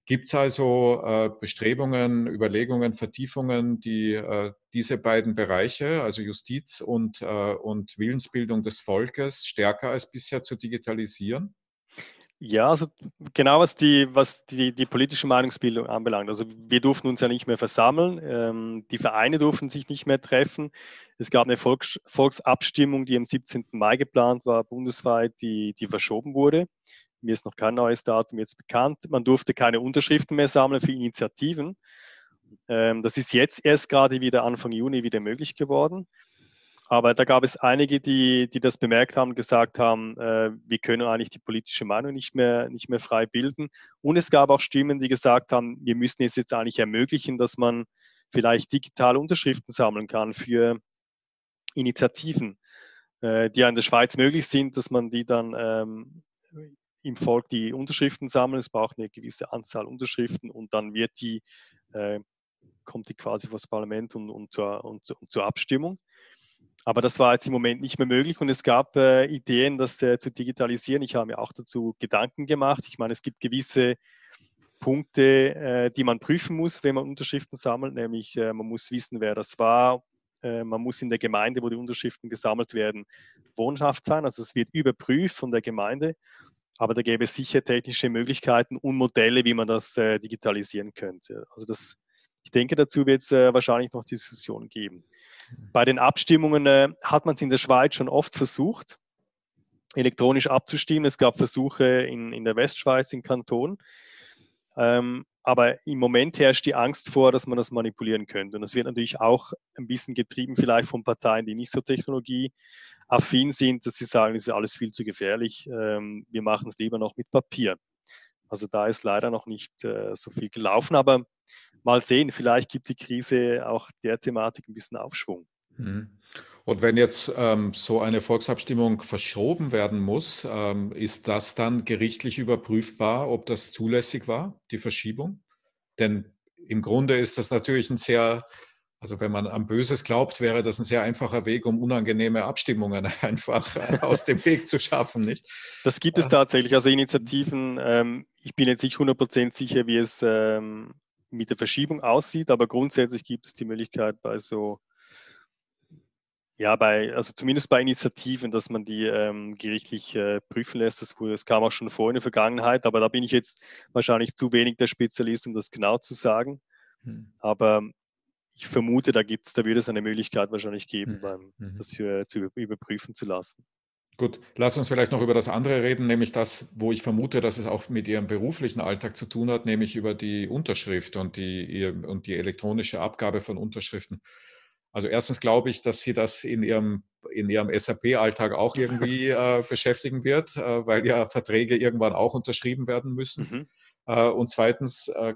[SPEAKER 1] Gibt es also äh, Bestrebungen, Überlegungen, Vertiefungen, die äh, diese beiden Bereiche, also Justiz und, äh, und Willensbildung des Volkes, stärker als bisher zu digitalisieren?
[SPEAKER 2] Ja, also genau was die, was die, die politische Meinungsbildung anbelangt. Also wir durften uns ja nicht mehr versammeln, ähm, die Vereine durften sich nicht mehr treffen. Es gab eine Volks, Volksabstimmung, die am 17. Mai geplant war, bundesweit, die, die verschoben wurde. Mir ist noch kein neues Datum jetzt bekannt. Man durfte keine Unterschriften mehr sammeln für Initiativen. Ähm, das ist jetzt erst gerade wieder Anfang Juni wieder möglich geworden. Aber da gab es einige, die, die das bemerkt haben, gesagt haben, äh, wir können eigentlich die politische Meinung nicht mehr, nicht mehr frei bilden. Und es gab auch Stimmen, die gesagt haben, wir müssen es jetzt eigentlich ermöglichen, dass man vielleicht digitale Unterschriften sammeln kann für Initiativen, äh, die ja in der Schweiz möglich sind, dass man die dann ähm, im Volk die Unterschriften sammelt. Es braucht eine gewisse Anzahl Unterschriften und dann wird die, äh, kommt die quasi vor das Parlament und, und, zur, und, und zur Abstimmung. Aber das war jetzt im Moment nicht mehr möglich und es gab äh, Ideen, das äh, zu digitalisieren. Ich habe mir auch dazu Gedanken gemacht. Ich meine, es gibt gewisse Punkte, äh, die man prüfen muss, wenn man Unterschriften sammelt, nämlich äh, man muss wissen, wer das war. Äh, man muss in der Gemeinde, wo die Unterschriften gesammelt werden, wohnhaft sein. Also es wird überprüft von der Gemeinde. Aber da gäbe es sicher technische Möglichkeiten und Modelle, wie man das äh, digitalisieren könnte. Also das, ich denke, dazu wird es wahrscheinlich noch Diskussionen geben. Bei den Abstimmungen äh, hat man es in der Schweiz schon oft versucht, elektronisch abzustimmen. Es gab Versuche in, in der Westschweiz, in Kanton. Ähm, aber im Moment herrscht die Angst vor, dass man das manipulieren könnte. Und das wird natürlich auch ein bisschen getrieben, vielleicht von Parteien, die nicht so technologieaffin sind, dass sie sagen, es ist alles viel zu gefährlich. Ähm, wir machen es lieber noch mit Papier. Also da ist leider noch nicht äh, so viel gelaufen, aber mal sehen, vielleicht gibt die Krise auch der Thematik ein bisschen Aufschwung.
[SPEAKER 1] Mhm. Und wenn jetzt ähm, so eine Volksabstimmung verschoben werden muss, ähm, ist das dann gerichtlich überprüfbar, ob das zulässig war, die Verschiebung? Denn im Grunde ist das natürlich ein sehr, also wenn man an Böses glaubt, wäre das ein sehr einfacher Weg, um unangenehme Abstimmungen einfach äh, aus dem Weg zu schaffen, nicht?
[SPEAKER 2] Das gibt es tatsächlich. Also Initiativen, ähm, ich bin jetzt nicht 100% sicher, wie es ähm, mit der Verschiebung aussieht, aber grundsätzlich gibt es die Möglichkeit bei so, ja, bei, also zumindest bei Initiativen, dass man die ähm, gerichtlich äh, prüfen lässt. Das, das, kam auch schon vor in der Vergangenheit, aber da bin ich jetzt wahrscheinlich zu wenig der Spezialist, um das genau zu sagen. Hm. Aber ich vermute, da gibt's, da würde es eine Möglichkeit wahrscheinlich geben, hm. beim, hm. das für, zu überprüfen zu lassen.
[SPEAKER 1] Gut, lass uns vielleicht noch über das andere reden, nämlich das, wo ich vermute, dass es auch mit Ihrem beruflichen Alltag zu tun hat, nämlich über die Unterschrift und die, und die elektronische Abgabe von Unterschriften. Also erstens glaube ich, dass Sie das in Ihrem, in Ihrem SAP-Alltag auch irgendwie äh, beschäftigen wird, äh, weil ja Verträge irgendwann auch unterschrieben werden müssen. Mhm. Äh, und zweitens äh,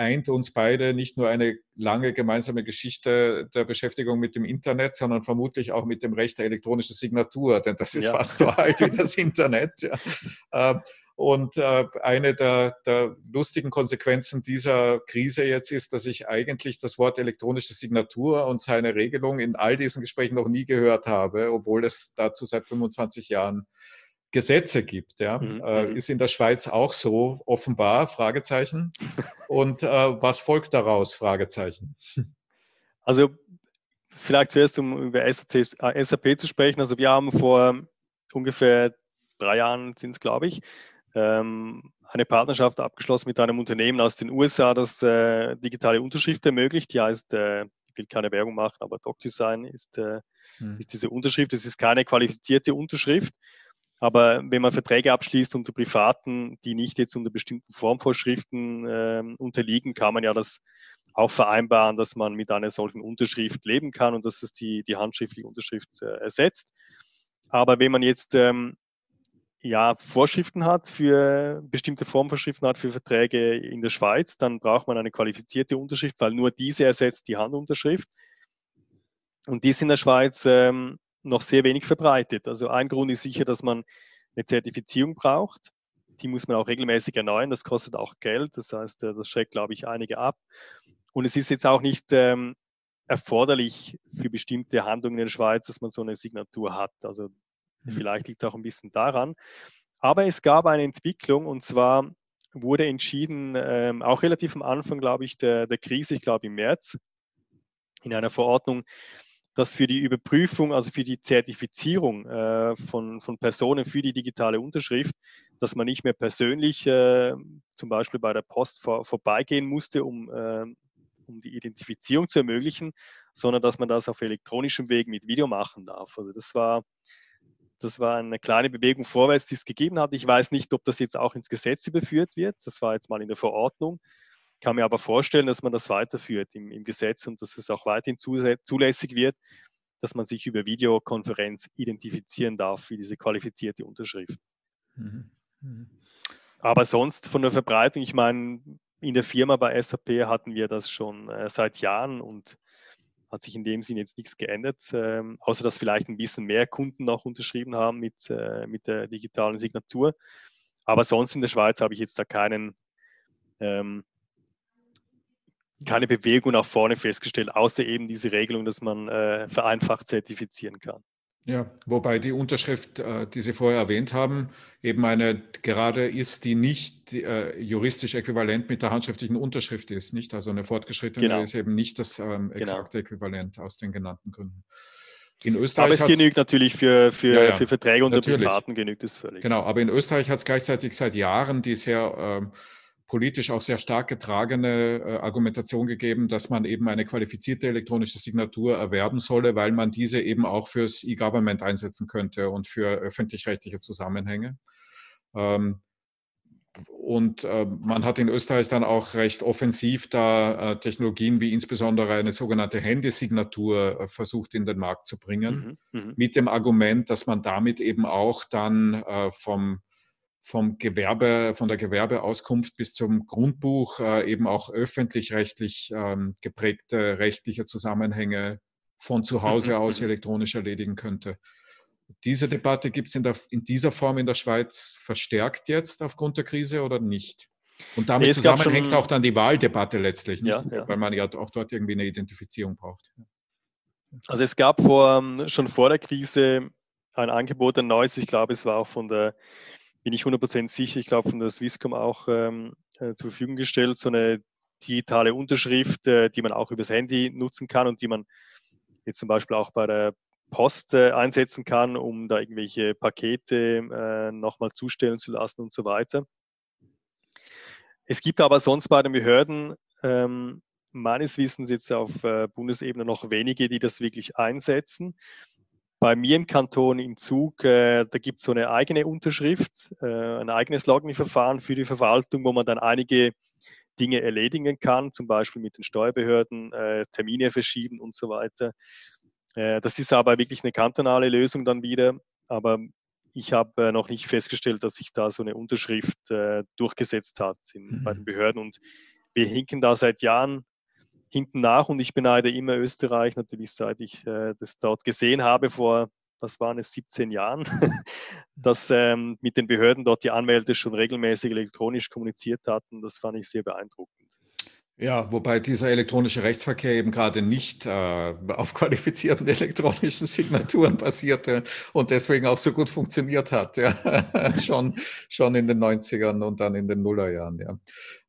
[SPEAKER 1] eint uns beide nicht nur eine lange gemeinsame Geschichte der Beschäftigung mit dem Internet, sondern vermutlich auch mit dem Recht der elektronischen Signatur, denn das ist ja. fast so alt wie das Internet. Ja. Ähm, und äh, eine der, der, lustigen Konsequenzen dieser Krise jetzt ist, dass ich eigentlich das Wort elektronische Signatur und seine Regelung in all diesen Gesprächen noch nie gehört habe, obwohl es dazu seit 25 Jahren Gesetze gibt. Ja. Mhm. Äh, mhm. ist in der Schweiz auch so, offenbar, Fragezeichen. Und äh, was folgt daraus, Fragezeichen?
[SPEAKER 2] Also vielleicht zuerst, um über SAP, äh, SAP zu sprechen. Also wir haben vor ungefähr drei Jahren, sind es glaube ich, ähm, eine Partnerschaft abgeschlossen mit einem Unternehmen aus den USA, das äh, digitale Unterschrift ermöglicht. Die heißt, äh, ich will keine Werbung machen, aber DocuSign ist, äh, hm. ist diese Unterschrift. Es ist keine qualifizierte Unterschrift, aber wenn man Verträge abschließt unter Privaten, die nicht jetzt unter bestimmten Formvorschriften äh, unterliegen, kann man ja das auch vereinbaren, dass man mit einer solchen Unterschrift leben kann und dass es die, die handschriftliche Unterschrift äh, ersetzt. Aber wenn man jetzt ähm, ja, Vorschriften hat für bestimmte Formvorschriften hat für Verträge in der Schweiz, dann braucht man eine qualifizierte Unterschrift, weil nur diese ersetzt die Handunterschrift. Und die ist in der Schweiz ähm, noch sehr wenig verbreitet. Also ein Grund ist sicher, dass man eine Zertifizierung braucht. Die muss man auch regelmäßig erneuern. Das kostet auch Geld. Das heißt, äh, das schreckt, glaube ich, einige ab. Und es ist jetzt auch nicht ähm, erforderlich für bestimmte Handlungen in der Schweiz, dass man so eine Signatur hat. Also mhm. vielleicht liegt es auch ein bisschen daran. Aber es gab eine Entwicklung und zwar wurde entschieden, ähm, auch relativ am Anfang, glaube ich, der, der Krise, ich glaube im März, in einer Verordnung, dass für die Überprüfung, also für die Zertifizierung äh, von, von Personen für die digitale Unterschrift, dass man nicht mehr persönlich äh, zum Beispiel bei der Post vor, vorbeigehen musste, um, äh, um die Identifizierung zu ermöglichen, sondern dass man das auf elektronischem Weg mit Video machen darf. Also das war, das war eine kleine Bewegung vorwärts, die es gegeben hat. Ich weiß nicht, ob das jetzt auch ins Gesetz überführt wird. Das war jetzt mal in der Verordnung. Ich kann mir aber vorstellen, dass man das weiterführt im, im Gesetz und dass es auch weiterhin zulässig wird, dass man sich über Videokonferenz identifizieren darf für diese qualifizierte Unterschrift. Mhm. Mhm. Aber sonst von der Verbreitung, ich meine, in der Firma bei SAP hatten wir das schon äh, seit Jahren und hat sich in dem Sinn jetzt nichts geändert, ähm, außer dass vielleicht ein bisschen mehr Kunden noch unterschrieben haben mit, äh, mit der digitalen Signatur. Aber sonst in der Schweiz habe ich jetzt da keinen, ähm, keine Bewegung nach vorne festgestellt, außer eben diese Regelung, dass man äh, vereinfacht zertifizieren kann.
[SPEAKER 1] Ja, wobei die Unterschrift, äh, die Sie vorher erwähnt haben, eben eine gerade ist, die nicht äh, juristisch äquivalent mit der handschriftlichen Unterschrift ist, nicht? Also eine fortgeschrittene genau. ist eben nicht das ähm, genau. exakte genau. Äquivalent aus den genannten Gründen.
[SPEAKER 2] In Österreich aber es genügt natürlich für, für, ja, ja, für Verträge unter Privaten genügt es völlig.
[SPEAKER 1] Genau, aber in Österreich hat es gleichzeitig seit Jahren die sehr ähm, politisch auch sehr stark getragene äh, Argumentation gegeben, dass man eben eine qualifizierte elektronische Signatur erwerben solle, weil man diese eben auch fürs E-Government einsetzen könnte und für öffentlich-rechtliche Zusammenhänge. Ähm, und äh, man hat in Österreich dann auch recht offensiv da äh, Technologien wie insbesondere eine sogenannte Handysignatur äh, versucht in den Markt zu bringen, mhm, mhm. mit dem Argument, dass man damit eben auch dann äh, vom vom Gewerbe, von der Gewerbeauskunft bis zum Grundbuch äh, eben auch öffentlich-rechtlich ähm, geprägte rechtliche Zusammenhänge von zu Hause mhm, aus mhm. elektronisch erledigen könnte. Diese Debatte gibt es in, in, dieser Form in der Schweiz verstärkt jetzt aufgrund der Krise oder nicht? Und damit nee, zusammenhängt auch dann die Wahldebatte letztlich? Ja, also, ja. weil man ja auch dort irgendwie eine Identifizierung braucht.
[SPEAKER 2] Also es gab vor, schon vor der Krise ein Angebot, ein neues, ich glaube, es war auch von der bin ich 100% sicher, ich glaube von der Swisscom auch ähm, äh, zur Verfügung gestellt, so eine digitale Unterschrift, äh, die man auch übers Handy nutzen kann und die man jetzt zum Beispiel auch bei der Post äh, einsetzen kann, um da irgendwelche Pakete äh, nochmal zustellen zu lassen und so weiter. Es gibt aber sonst bei den Behörden ähm, meines Wissens jetzt auf äh, Bundesebene noch wenige, die das wirklich einsetzen. Bei mir im Kanton im Zug, äh, da gibt es so eine eigene Unterschrift, äh, ein eigenes Login-Verfahren für die Verwaltung, wo man dann einige Dinge erledigen kann, zum Beispiel mit den Steuerbehörden, äh, Termine verschieben und so weiter. Äh, das ist aber wirklich eine kantonale Lösung dann wieder. Aber ich habe äh, noch nicht festgestellt, dass sich da so eine Unterschrift äh, durchgesetzt hat in, mhm. bei den Behörden. Und wir hinken da seit Jahren hinten nach und ich beneide immer Österreich, natürlich seit ich äh, das dort gesehen habe vor, was waren es, 17 Jahren, dass ähm, mit den Behörden dort die Anwälte schon regelmäßig elektronisch kommuniziert hatten. Das fand ich sehr beeindruckend.
[SPEAKER 1] Ja, wobei dieser elektronische Rechtsverkehr eben gerade nicht äh, auf qualifizierten elektronischen Signaturen basierte und deswegen auch so gut funktioniert hat, ja. schon, schon in den 90ern und dann in den Nullerjahren, ja.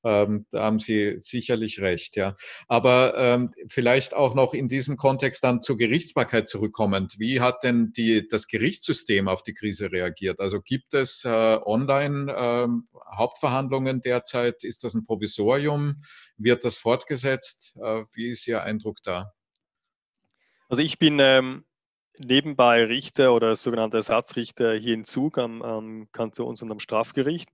[SPEAKER 1] Ähm, da haben Sie sicherlich recht, ja. Aber ähm, vielleicht auch noch in diesem Kontext dann zur Gerichtsbarkeit zurückkommend. Wie hat denn die, das Gerichtssystem auf die Krise reagiert? Also gibt es äh, online ähm, Hauptverhandlungen derzeit? Ist das ein Provisorium? Wird das fortgesetzt? Äh, wie ist Ihr Eindruck da?
[SPEAKER 2] Also ich bin ähm, nebenbei Richter oder sogenannter Ersatzrichter hier in Zug am, am Kantons- und am Strafgericht.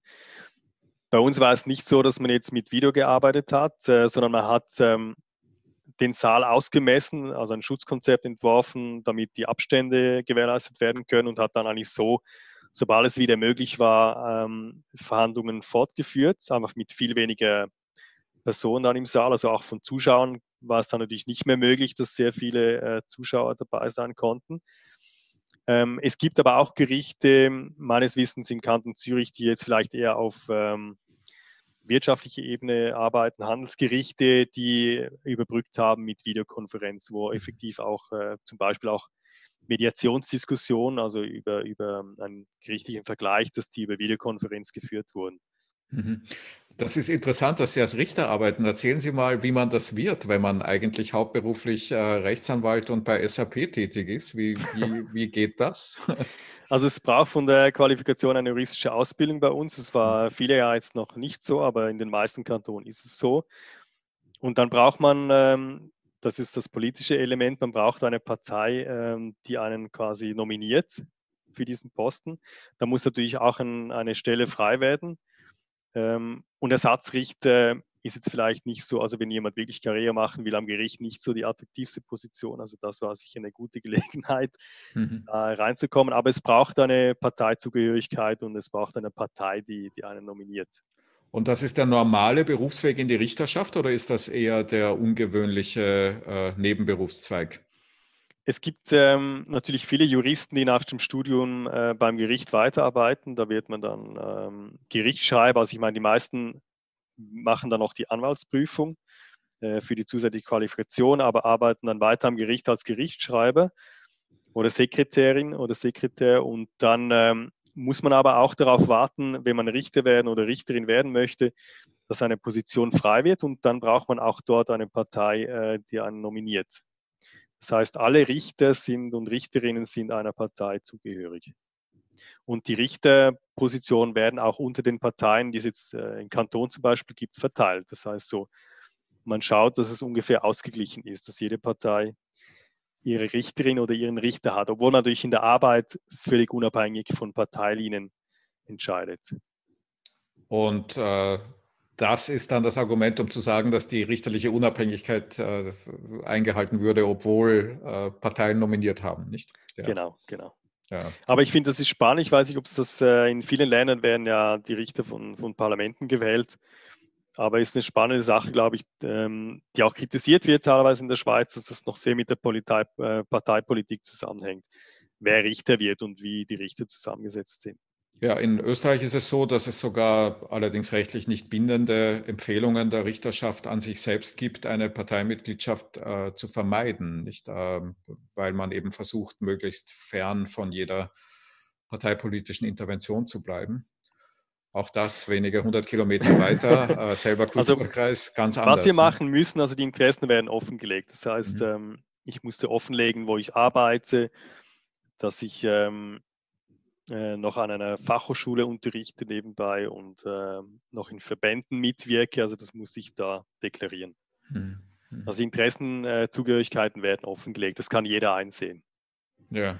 [SPEAKER 2] Bei uns war es nicht so, dass man jetzt mit Video gearbeitet hat, äh, sondern man hat ähm, den Saal ausgemessen, also ein Schutzkonzept entworfen, damit die Abstände gewährleistet werden können und hat dann eigentlich so, sobald es wieder möglich war, ähm, Verhandlungen fortgeführt, einfach mit viel weniger Personen dann im Saal, also auch von Zuschauern war es dann natürlich nicht mehr möglich, dass sehr viele äh, Zuschauer dabei sein konnten. Ähm, es gibt aber auch Gerichte, meines Wissens im Kanton Zürich, die jetzt vielleicht eher auf ähm, wirtschaftliche Ebene arbeiten, Handelsgerichte, die überbrückt haben mit Videokonferenz, wo mhm. effektiv auch äh, zum Beispiel auch Mediationsdiskussionen, also über, über einen gerichtlichen Vergleich, dass die über Videokonferenz geführt wurden.
[SPEAKER 1] Mhm. Das ist interessant, dass Sie als Richter arbeiten. Erzählen Sie mal, wie man das wird, wenn man eigentlich hauptberuflich äh, Rechtsanwalt und bei SAP tätig ist. Wie, wie, wie geht das?
[SPEAKER 2] Also es braucht von der Qualifikation eine juristische Ausbildung bei uns. Es war viele Jahre jetzt noch nicht so, aber in den meisten Kantonen ist es so. Und dann braucht man, ähm, das ist das politische Element, man braucht eine Partei, ähm, die einen quasi nominiert für diesen Posten. Da muss natürlich auch ein, eine Stelle frei werden. Ähm, und Ersatzrichter ist jetzt vielleicht nicht so, also wenn jemand wirklich Karriere machen will am Gericht, nicht so die attraktivste Position. Also das war sicher eine gute Gelegenheit, mhm. da reinzukommen. Aber es braucht eine Parteizugehörigkeit und es braucht eine Partei, die, die einen nominiert.
[SPEAKER 1] Und das ist der normale Berufsweg in die Richterschaft oder ist das eher der ungewöhnliche äh, Nebenberufszweig?
[SPEAKER 2] Es gibt ähm, natürlich viele Juristen, die nach dem Studium äh, beim Gericht weiterarbeiten. Da wird man dann ähm, Gerichtsschreiber. Also ich meine, die meisten machen dann auch die Anwaltsprüfung äh, für die zusätzliche Qualifikation, aber arbeiten dann weiter am Gericht als Gerichtsschreiber oder Sekretärin oder Sekretär. Und dann ähm, muss man aber auch darauf warten, wenn man Richter werden oder Richterin werden möchte, dass eine Position frei wird und dann braucht man auch dort eine Partei, äh, die einen nominiert. Das heißt, alle Richter sind und Richterinnen sind einer Partei zugehörig. Und die Richterpositionen werden auch unter den Parteien, die es jetzt äh, im Kanton zum Beispiel gibt, verteilt. Das heißt so, man schaut, dass es ungefähr ausgeglichen ist, dass jede Partei ihre Richterin oder ihren Richter hat, obwohl natürlich in der Arbeit völlig unabhängig von Parteilinien entscheidet.
[SPEAKER 1] Und äh, das ist dann das Argument, um zu sagen, dass die richterliche Unabhängigkeit äh, eingehalten würde, obwohl äh, Parteien nominiert haben, nicht?
[SPEAKER 2] Ja. Genau, genau. Ja. Aber ich finde, das ist spannend. Ich weiß nicht, ob es das äh, in vielen Ländern werden ja die Richter von, von Parlamenten gewählt. Aber es ist eine spannende Sache, glaube ich, ähm, die auch kritisiert wird teilweise in der Schweiz, dass das noch sehr mit der Politei, äh, Parteipolitik zusammenhängt, wer Richter wird und wie die Richter zusammengesetzt sind.
[SPEAKER 1] Ja, in Österreich ist es so, dass es sogar allerdings rechtlich nicht bindende Empfehlungen der Richterschaft an sich selbst gibt, eine Parteimitgliedschaft äh, zu vermeiden, nicht, äh, weil man eben versucht, möglichst fern von jeder parteipolitischen Intervention zu bleiben. Auch das wenige hundert Kilometer weiter, äh, selber also, Kulturkreis, also, ganz anders.
[SPEAKER 2] Was wir ne? machen müssen, also die Interessen werden offengelegt. Das heißt, mhm. ähm, ich musste offenlegen, wo ich arbeite, dass ich ähm, äh, noch an einer Fachhochschule unterrichte nebenbei und äh, noch in Verbänden mitwirke. Also das muss ich da deklarieren. Hm, hm. Also Interessenzugehörigkeiten werden offengelegt. Das kann jeder einsehen.
[SPEAKER 1] Ja.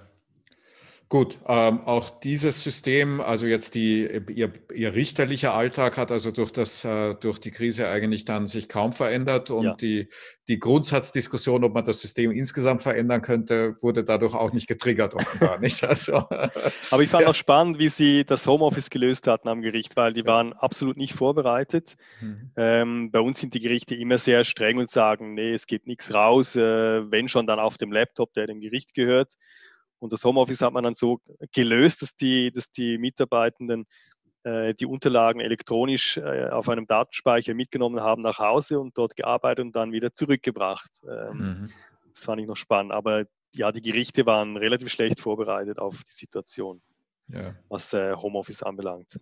[SPEAKER 1] Gut, ähm, auch dieses System, also jetzt die, ihr, ihr, richterlicher Alltag hat also durch, das, äh, durch die Krise eigentlich dann sich kaum verändert und ja. die, die Grundsatzdiskussion, ob man das System insgesamt verändern könnte, wurde dadurch auch nicht getriggert offenbar. nicht? Also,
[SPEAKER 2] Aber ich fand ja. auch spannend, wie Sie das Homeoffice gelöst hatten am Gericht, weil die ja. waren absolut nicht vorbereitet. Mhm. Ähm, bei uns sind die Gerichte immer sehr streng und sagen, nee, es geht nichts raus, äh, wenn schon dann auf dem Laptop, der dem Gericht gehört. Und das Homeoffice hat man dann so gelöst, dass die, dass die Mitarbeitenden äh, die Unterlagen elektronisch äh, auf einem Datenspeicher mitgenommen haben nach Hause und dort gearbeitet und dann wieder zurückgebracht. Ähm, mhm. Das fand ich noch spannend. Aber ja, die Gerichte waren relativ schlecht vorbereitet auf die Situation, ja. was äh, Homeoffice anbelangt.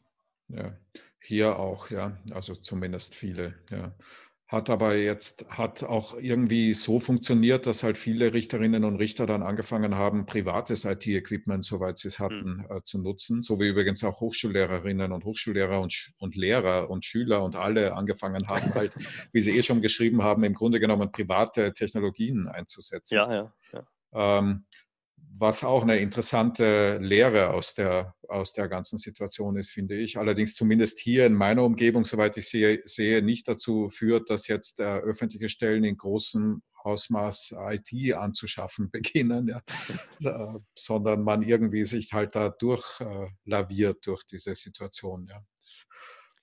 [SPEAKER 1] Ja, hier auch, ja, also zumindest viele, ja hat aber jetzt, hat auch irgendwie so funktioniert, dass halt viele Richterinnen und Richter dann angefangen haben, privates IT-Equipment, soweit sie es hatten, mhm. äh, zu nutzen. So wie übrigens auch Hochschullehrerinnen und Hochschullehrer und, und Lehrer und Schüler und alle angefangen haben, halt, wie sie eh schon geschrieben haben, im Grunde genommen private Technologien einzusetzen. Ja, ja. ja. Ähm, was auch eine interessante Lehre aus der, aus der ganzen Situation ist, finde ich. Allerdings zumindest hier in meiner Umgebung, soweit ich sehe, sehe nicht dazu führt, dass jetzt äh, öffentliche Stellen in großem Ausmaß IT anzuschaffen beginnen, ja. äh, sondern man irgendwie sich halt da durchlaviert äh, durch diese Situation. Ja.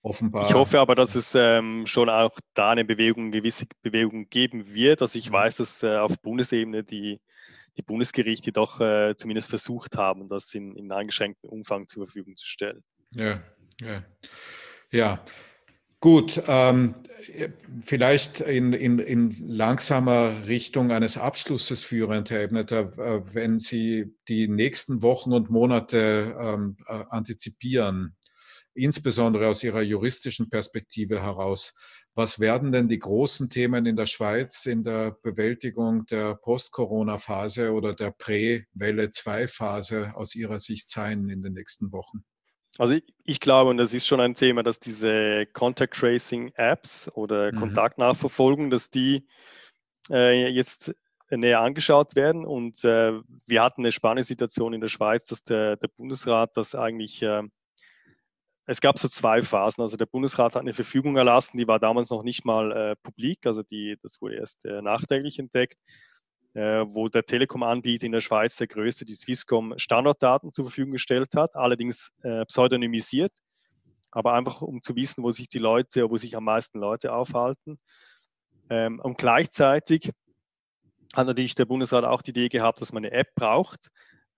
[SPEAKER 2] Offenbar. Ich hoffe aber, dass es ähm, schon auch da eine Bewegung, gewisse Bewegung geben wird. Also ich weiß, dass äh, auf Bundesebene die die Bundesgerichte doch äh, zumindest versucht haben, das in, in eingeschränktem Umfang zur Verfügung zu stellen.
[SPEAKER 1] Ja, ja. ja. Gut, ähm, vielleicht in, in, in langsamer Richtung eines Abschlusses führend, Herr Ebneter, äh, wenn Sie die nächsten Wochen und Monate ähm, äh, antizipieren, insbesondere aus Ihrer juristischen Perspektive heraus. Was werden denn die großen Themen in der Schweiz in der Bewältigung der Post-Corona-Phase oder der Prä-Welle-2-Phase aus Ihrer Sicht sein in den nächsten Wochen?
[SPEAKER 2] Also ich, ich, glaube, und das ist schon ein Thema, dass diese Contact Tracing Apps oder mhm. Kontaktnachverfolgung, dass die äh, jetzt näher angeschaut werden. Und äh, wir hatten eine spannende Situation in der Schweiz, dass der, der Bundesrat das eigentlich äh, es gab so zwei Phasen. Also der Bundesrat hat eine Verfügung erlassen, die war damals noch nicht mal äh, publik, also die, das wurde erst äh, nachträglich entdeckt, äh, wo der Telekom-Anbieter in der Schweiz, der größte, die Swisscom, Standortdaten zur Verfügung gestellt hat, allerdings äh, pseudonymisiert, aber einfach um zu wissen, wo sich die Leute, wo sich am meisten Leute aufhalten. Ähm, und gleichzeitig hat natürlich der Bundesrat auch die Idee gehabt, dass man eine App braucht,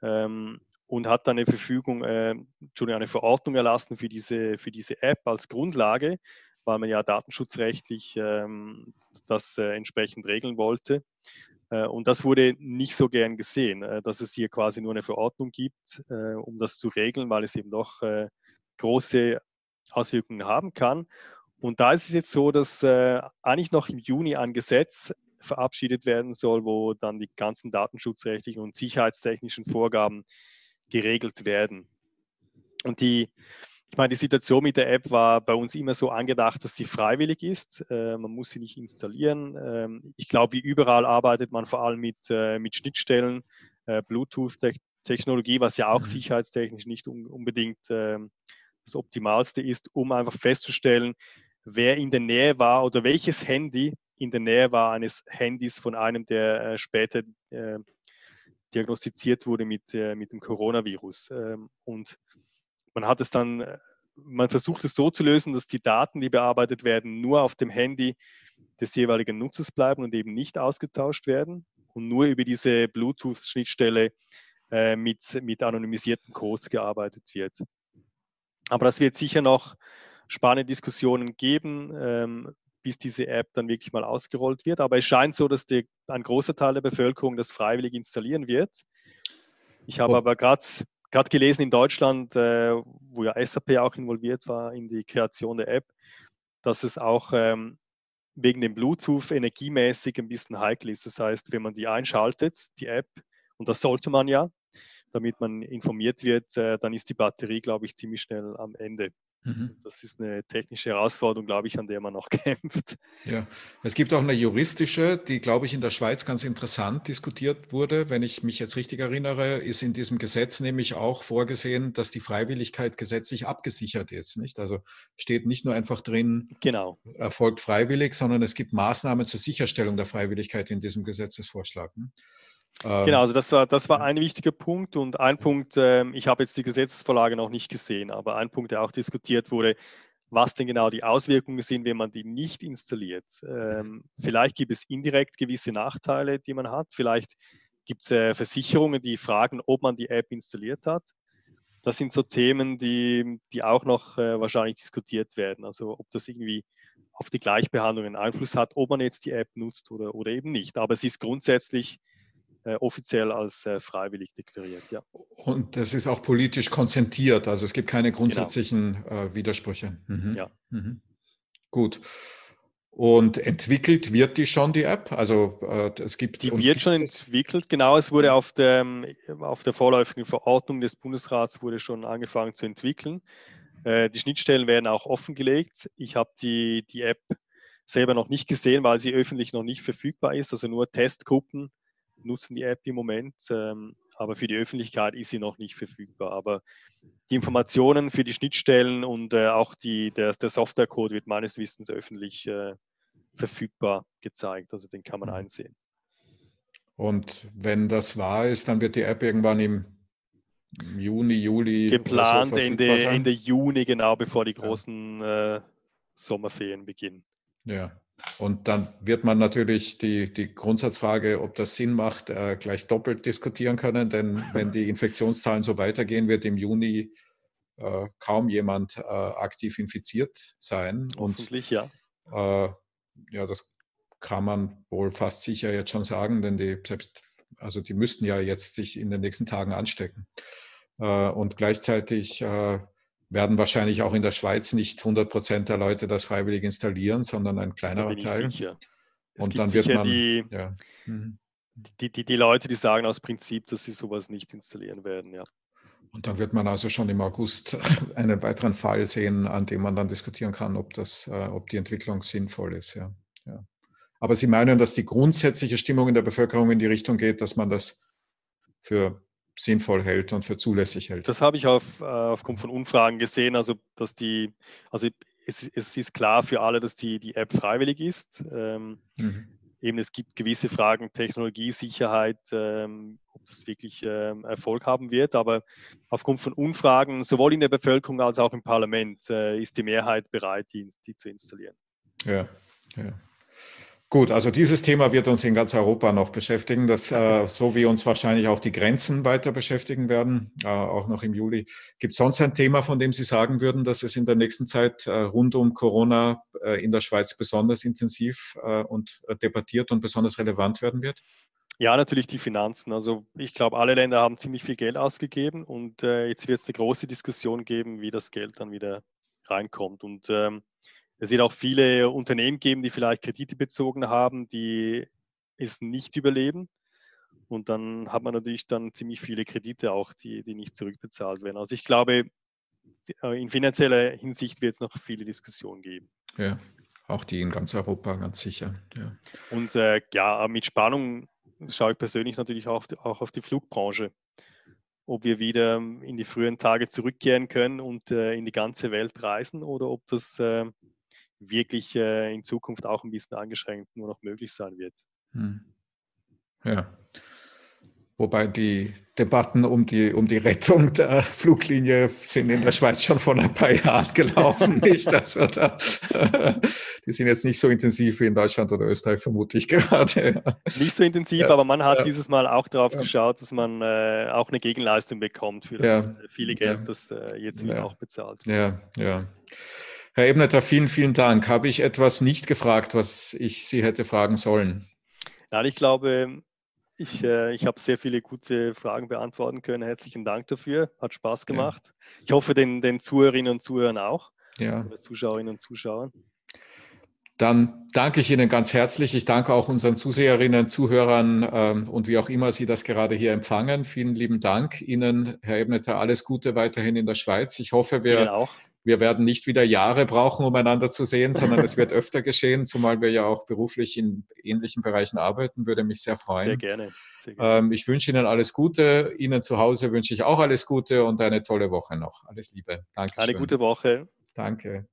[SPEAKER 2] ähm, und hat dann eine Verfügung, äh, eine Verordnung erlassen für diese, für diese App als Grundlage, weil man ja datenschutzrechtlich ähm, das äh, entsprechend regeln wollte. Äh, und das wurde nicht so gern gesehen, äh, dass es hier quasi nur eine Verordnung gibt, äh, um das zu regeln, weil es eben doch äh, große Auswirkungen haben kann. Und da ist es jetzt so, dass eigentlich noch im Juni ein Gesetz verabschiedet werden soll, wo dann die ganzen datenschutzrechtlichen und sicherheitstechnischen Vorgaben geregelt werden. Und die, ich meine, die Situation mit der App war bei uns immer so angedacht, dass sie freiwillig ist. Äh, man muss sie nicht installieren. Ähm, ich glaube, wie überall arbeitet man vor allem mit, äh, mit Schnittstellen, äh, Bluetooth-Technologie, was ja auch mhm. sicherheitstechnisch nicht un unbedingt ähm, das Optimalste ist, um einfach festzustellen, wer in der Nähe war oder welches Handy in der Nähe war eines Handys von einem, der äh, später äh, diagnostiziert wurde mit, äh, mit dem Coronavirus. Ähm, und man hat es dann, äh, man versucht es so zu lösen, dass die Daten, die bearbeitet werden, nur auf dem Handy des jeweiligen Nutzers bleiben und eben nicht ausgetauscht werden und nur über diese Bluetooth-Schnittstelle äh, mit, mit anonymisierten Codes gearbeitet wird. Aber das wird sicher noch spannende Diskussionen geben, ähm, bis diese App dann wirklich mal ausgerollt wird. Aber es scheint so, dass die, ein großer Teil der Bevölkerung das freiwillig installieren wird. Ich habe oh. aber gerade gelesen in Deutschland, äh, wo ja SAP auch involviert war in die Kreation der App, dass es auch ähm, wegen dem Bluetooth energiemäßig ein bisschen heikel ist. Das heißt, wenn man die einschaltet, die App, und das sollte man ja, damit man informiert wird, äh, dann ist die Batterie, glaube ich, ziemlich schnell am Ende. Mhm. Das ist eine technische Herausforderung, glaube ich, an der man noch kämpft.
[SPEAKER 1] Ja, es gibt auch eine juristische, die, glaube ich, in der Schweiz ganz interessant diskutiert wurde. Wenn ich mich jetzt richtig erinnere, ist in diesem Gesetz nämlich auch vorgesehen, dass die Freiwilligkeit gesetzlich abgesichert ist. Nicht? Also steht nicht nur einfach drin,
[SPEAKER 2] genau.
[SPEAKER 1] erfolgt freiwillig, sondern es gibt Maßnahmen zur Sicherstellung der Freiwilligkeit in diesem Gesetzesvorschlag.
[SPEAKER 2] Ähm, genau, also das war, das war ein wichtiger Punkt und ein Punkt, äh, ich habe jetzt die Gesetzesvorlage noch nicht gesehen, aber ein Punkt, der auch diskutiert wurde, was denn genau die Auswirkungen sind, wenn man die nicht installiert. Ähm, vielleicht gibt es indirekt gewisse Nachteile, die man hat. Vielleicht gibt es äh, Versicherungen, die fragen, ob man die App installiert hat. Das sind so Themen, die, die auch noch äh, wahrscheinlich diskutiert werden. Also ob das irgendwie auf die Gleichbehandlung einen Einfluss hat, ob man jetzt die App nutzt oder, oder eben nicht. Aber es ist grundsätzlich offiziell als äh, freiwillig deklariert. Ja.
[SPEAKER 1] Und das ist auch politisch konsentiert, also es gibt keine genau. grundsätzlichen genau. äh, Widersprüche. Mhm. Ja. Mhm. Gut. Und entwickelt wird die schon, die App? Also äh, es gibt.
[SPEAKER 2] Die wird schon entwickelt, genau. Es wurde auf der, auf der vorläufigen Verordnung des Bundesrats wurde schon angefangen zu entwickeln. Äh, die Schnittstellen werden auch offengelegt. Ich habe die, die App selber noch nicht gesehen, weil sie öffentlich noch nicht verfügbar ist. Also nur Testgruppen nutzen die App im Moment, ähm, aber für die Öffentlichkeit ist sie noch nicht verfügbar. Aber die Informationen für die Schnittstellen und äh, auch die, der, der Softwarecode wird meines Wissens öffentlich äh, verfügbar gezeigt. Also den kann man mhm. einsehen.
[SPEAKER 1] Und wenn das wahr ist, dann wird die App irgendwann im Juni, Juli.
[SPEAKER 2] Geplant so Ende, Ende Juni, genau bevor die großen ja. äh, Sommerferien beginnen.
[SPEAKER 1] Ja, und dann wird man natürlich die, die Grundsatzfrage, ob das Sinn macht, äh, gleich doppelt diskutieren können. Denn wenn die Infektionszahlen so weitergehen, wird im Juni äh, kaum jemand äh, aktiv infiziert sein.
[SPEAKER 2] Und ja.
[SPEAKER 1] Äh, ja, das kann man wohl fast sicher jetzt schon sagen, denn die selbst, also die müssten ja jetzt sich in den nächsten Tagen anstecken. Äh, und gleichzeitig äh, werden wahrscheinlich auch in der Schweiz nicht 100 Prozent der Leute das freiwillig installieren, sondern ein kleinerer Teil.
[SPEAKER 2] Und dann wird man. Die, ja. Mhm. die, die, die Leute, die sagen aus Prinzip, dass sie sowas nicht installieren werden, ja.
[SPEAKER 1] Und dann wird man also schon im August einen weiteren Fall sehen, an dem man dann diskutieren kann, ob, das, äh, ob die Entwicklung sinnvoll ist. Ja. ja. Aber Sie meinen, dass die grundsätzliche Stimmung in der Bevölkerung in die Richtung geht, dass man das für sinnvoll hält und für zulässig hält.
[SPEAKER 2] Das habe ich auf, äh, aufgrund von Umfragen gesehen, also dass die, also es, es, ist klar für alle, dass die, die App freiwillig ist. Ähm, mhm. Eben es gibt gewisse Fragen, Technologie, Sicherheit, ähm, ob das wirklich ähm, Erfolg haben wird. Aber aufgrund von Umfragen, sowohl in der Bevölkerung als auch im Parlament, äh, ist die Mehrheit bereit, die, die zu installieren.
[SPEAKER 1] Ja, ja. Gut, also dieses Thema wird uns in ganz Europa noch beschäftigen, das, äh, so wie uns wahrscheinlich auch die Grenzen weiter beschäftigen werden, äh, auch noch im Juli. Gibt es sonst ein Thema, von dem Sie sagen würden, dass es in der nächsten Zeit äh, rund um Corona äh, in der Schweiz besonders intensiv äh, und äh, debattiert und besonders relevant werden wird?
[SPEAKER 2] Ja, natürlich die Finanzen. Also ich glaube, alle Länder haben ziemlich viel Geld ausgegeben und jetzt wird es eine große Diskussion geben, wie das Geld dann wieder reinkommt. Und ähm, es wird auch viele Unternehmen geben, die vielleicht Kredite bezogen haben, die es nicht überleben. Und dann hat man natürlich dann ziemlich viele Kredite auch, die, die nicht zurückbezahlt werden. Also ich glaube, äh, in finanzieller Hinsicht wird es noch viele Diskussionen geben.
[SPEAKER 1] Ja, auch die in ganz Europa, ganz sicher. Ja.
[SPEAKER 2] Und äh, ja, mit Spannung schaue ich persönlich natürlich auch auf die, auch auf die Flugbranche. Ob wir wieder in die frühen Tage zurückkehren können und äh, in die ganze Welt reisen oder ob das äh, wirklich äh, in Zukunft auch ein bisschen eingeschränkt nur noch möglich sein wird. Hm.
[SPEAKER 1] Ja. Wobei die Debatten um die, um die Rettung der Fluglinie sind in der Schweiz schon vor ein paar Jahren gelaufen, nicht? Also da, die sind jetzt nicht so intensiv wie in Deutschland oder Österreich, vermute ich gerade.
[SPEAKER 2] Nicht so intensiv, ja. aber man hat ja. dieses Mal auch darauf ja. geschaut, dass man äh, auch eine Gegenleistung bekommt für das viele Geld, das äh, jetzt wird auch bezahlt.
[SPEAKER 1] Ja, ja. Herr Ebneter, vielen, vielen Dank. Habe ich etwas nicht gefragt, was ich Sie hätte fragen sollen?
[SPEAKER 2] Nein, ich glaube, ich, äh, ich habe sehr viele gute Fragen beantworten können. Herzlichen Dank dafür. Hat Spaß gemacht. Ja. Ich hoffe, den, den Zuhörerinnen und Zuhörern auch.
[SPEAKER 1] Ja.
[SPEAKER 2] Zuschauerinnen und Zuschauern.
[SPEAKER 1] Dann danke ich Ihnen ganz herzlich. Ich danke auch unseren Zuseherinnen, Zuhörern ähm, und wie auch immer Sie das gerade hier empfangen. Vielen lieben Dank Ihnen, Herr Ebneter. Alles Gute weiterhin in der Schweiz. Ich hoffe, wir wir werden nicht wieder Jahre brauchen, um einander zu sehen, sondern es wird öfter geschehen, zumal wir ja auch beruflich in ähnlichen Bereichen arbeiten, würde mich sehr freuen.
[SPEAKER 2] Sehr gerne. Sehr gerne.
[SPEAKER 1] Ähm, ich wünsche Ihnen alles Gute. Ihnen zu Hause wünsche ich auch alles Gute und eine tolle Woche noch. Alles Liebe.
[SPEAKER 2] Danke. Eine gute Woche.
[SPEAKER 1] Danke.